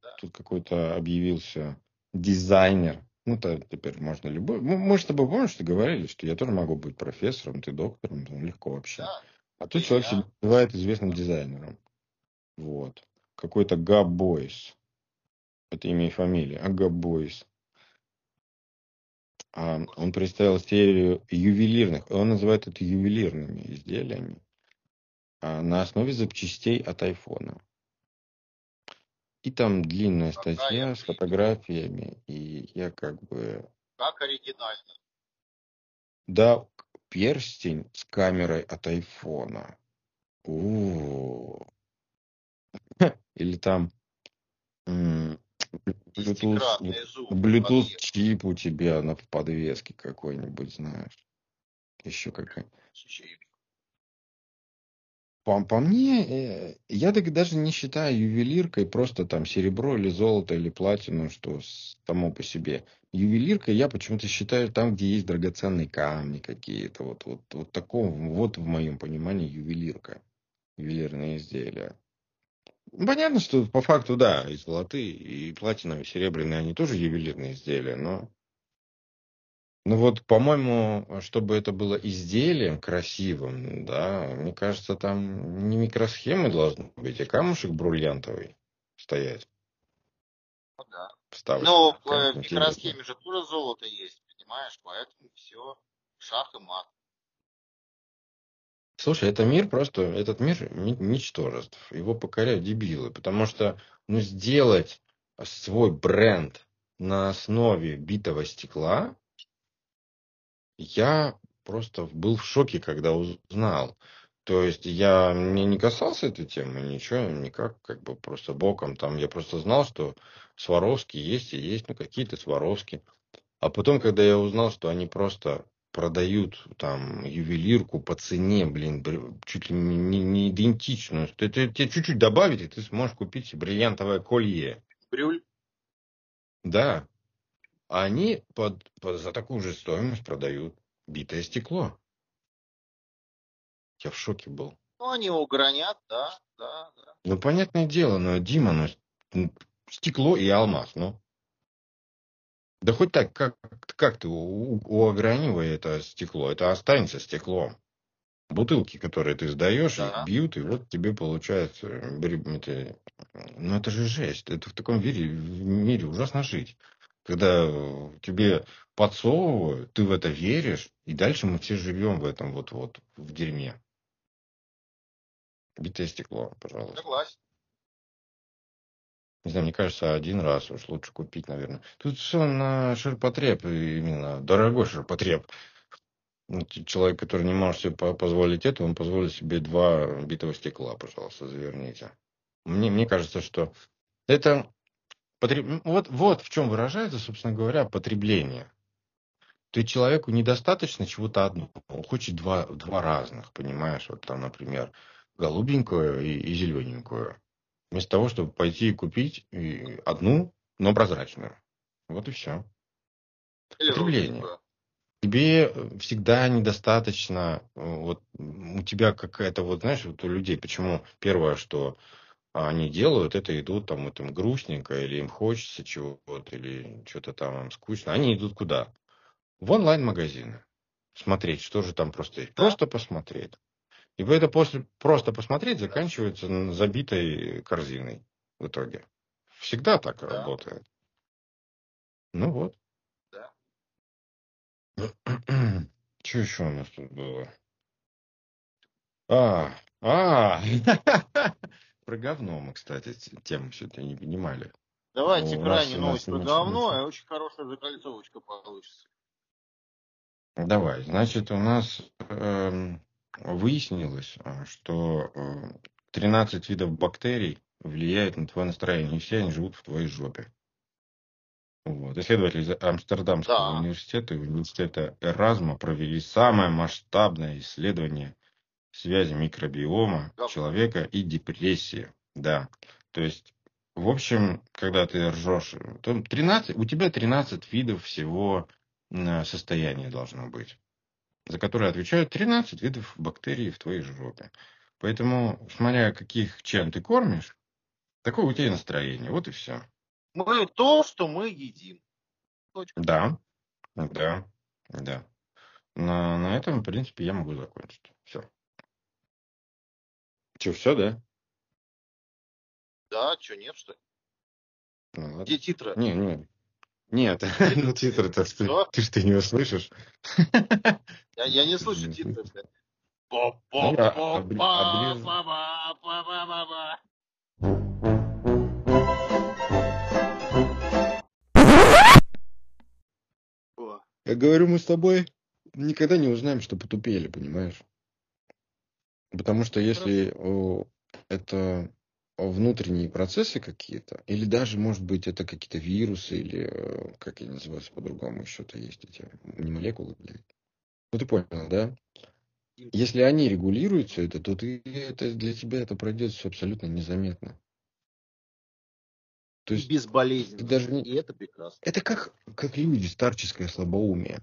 да. тут какой-то объявился дизайнер. Ну, то теперь можно любой. Мы с тобой помнишь, что говорили, что я тоже могу быть профессором, ты доктором, ну, легко вообще. Да. А тут человек себя называет известным дизайнером. Вот. Какой-то Габ Бойс. Это имя и фамилия. А Габ Бойс. А он представил серию ювелирных, он называет это ювелирными изделиями а, на основе запчастей от айфона. И там длинная статья с фотографиями, и я как бы... Как оригинально. Да, перстень с камерой от айфона. У-у-у. Или там Bluetooth, чип у тебя на подвеске какой-нибудь, знаешь. Еще какая. По, по мне, э, я так даже не считаю ювелиркой просто там серебро или золото или платину, что само по себе. Ювелиркой я почему-то считаю там, где есть драгоценные камни какие-то. Вот, вот, вот такого, вот в моем понимании ювелирка. Ювелирные изделия. Понятно, что по факту, да, и золотые, и платиновые, и серебряные, они тоже ювелирные изделия, но... Ну вот, по-моему, чтобы это было изделием красивым, да, мне кажется, там не микросхемы должны быть, а камушек бриллиантовый стоять. Ну да. Вставочка. Ну, в микросхеме же тоже золото есть, понимаешь, поэтому все, шах и мат. Слушай, это мир просто, этот мир ничтожеств. Его покоряют дебилы. Потому что, ну, сделать свой бренд на основе битого стекла, я просто был в шоке, когда узнал. То есть я мне не касался этой темы, ничего, никак, как бы просто боком там. Я просто знал, что Сваровски есть и есть, ну какие-то Сваровски. А потом, когда я узнал, что они просто продают там ювелирку по цене, блин, чуть ли не, не, не идентичную. Ты, ты, тебе чуть-чуть добавить, и ты сможешь купить бриллиантовое колье. Брюль? Да. Они под, под, за такую же стоимость продают битое стекло. Я в шоке был. Ну, они угранят, да, да, да. Ну, понятное дело, но, Дима, ну, стекло и алмаз, ну. Да хоть так, как, как ты у, у огранивай это стекло, это останется стеклом. Бутылки, которые ты сдаешь, да. их бьют, и вот тебе получается, это, ну это же жесть, это в таком мире, в мире ужасно жить. Когда тебе подсовывают, ты в это веришь, и дальше мы все живем в этом вот, вот, в дерьме. Битое стекло, пожалуйста. Согласен. Не знаю, мне кажется, один раз уж лучше купить, наверное. Тут все на ширпотреб, именно дорогой ширпотреб. Человек, который не может себе позволить это, он позволит себе два битого стекла, пожалуйста, заверните. Мне, мне кажется, что это потреб... вот, вот в чем выражается, собственно говоря, потребление. То есть человеку недостаточно чего-то одного, он хочет два, два разных, понимаешь? Вот там, например, голубенькую и, и зелененькую. Вместо того, чтобы пойти и купить одну, но прозрачную. Вот и все. Потребление. Тебе э, всегда недостаточно, э, вот у тебя какая-то, вот знаешь, вот у людей, почему первое, что они делают, это идут там, вот им грустненько, или им хочется чего-то, или что-то там им скучно. Они идут куда? В онлайн-магазины. Смотреть, что же там просто есть. Просто посмотреть. И это после просто посмотреть заканчивается забитой корзиной в итоге. Всегда так да. работает. Ну вот. Да. Что еще у нас тут было? А, а, про говно мы, кстати, тему все-таки не понимали. Давайте крайне новость про говно, и очень хорошая закольцовочка получится. Давай, значит, у нас эм, выяснилось, а, что 13 э, видов бактерий влияют на твое настроение, и все они живут в твоей жопе. Вот. Исследователи из Амстердамского Да. университета и университета Эразма провели самое масштабное исследование связи микробиома человека и депрессии. Да. То есть, в общем, когда ты ржешь, то 13, у тебя 13 видов всего состояния должно быть, за которые отвечают 13 видов бактерий в твоей жопе. Поэтому, смотря каких чем ты кормишь, такое у тебя и настроение. Вот и все. Мы то, что мы едим. Точка. Да, да, да. На, на этом, в принципе, я могу закончить. Все. Че, все, да? Да, что, нет, что ли? Ну, ладно. Где титры? Не, не. Нет, ну титры-то ты, ты ж ты не услышишь. Я, я не слышу титры, Я говорю, мы с тобой никогда не узнаем, что потупели, понимаешь? Потому что если о, это о, внутренние процессы какие-то, или даже, может быть, это какие-то вирусы, или, э, как они называются по-другому, еще-то есть эти, не молекулы, блядь. Ну, ты понял, да? Если они регулируют все это, то ты, это для тебя это пройдет все абсолютно незаметно. То есть безболезненно. ты даже не- И это прекрасно. Это как, как люди, старческое слабоумие.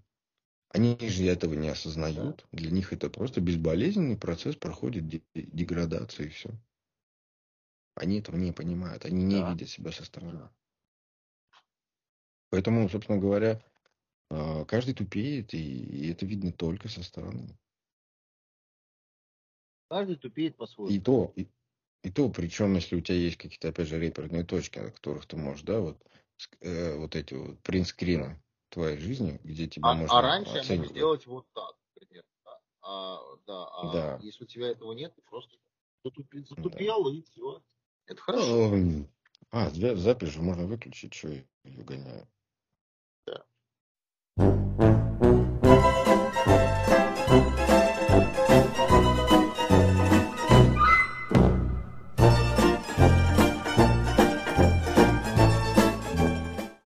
Они же этого не осознают. Для них это просто безболезненный процесс проходит де- деградацию и все. Они этого не понимают. Они не Да. видят себя со стороны. Поэтому, собственно говоря, э, каждый тупеет, и, и это видно только со стороны. Каждый тупеет И по-своему. то, и, и то, причем, если у тебя есть какие-то, опять же, реперные точки, на которых ты можешь, да, вот, э, вот эти вот принтскрины твоей жизни, где тебе а, можно А раньше оценивать. я мог сделать вот так, например. Да. А, да, а да. если у тебя этого нет, ты просто затупил, затупил да. и все. Это хорошо. Ну, а, запись же можно выключить, что ее гоняю. Да.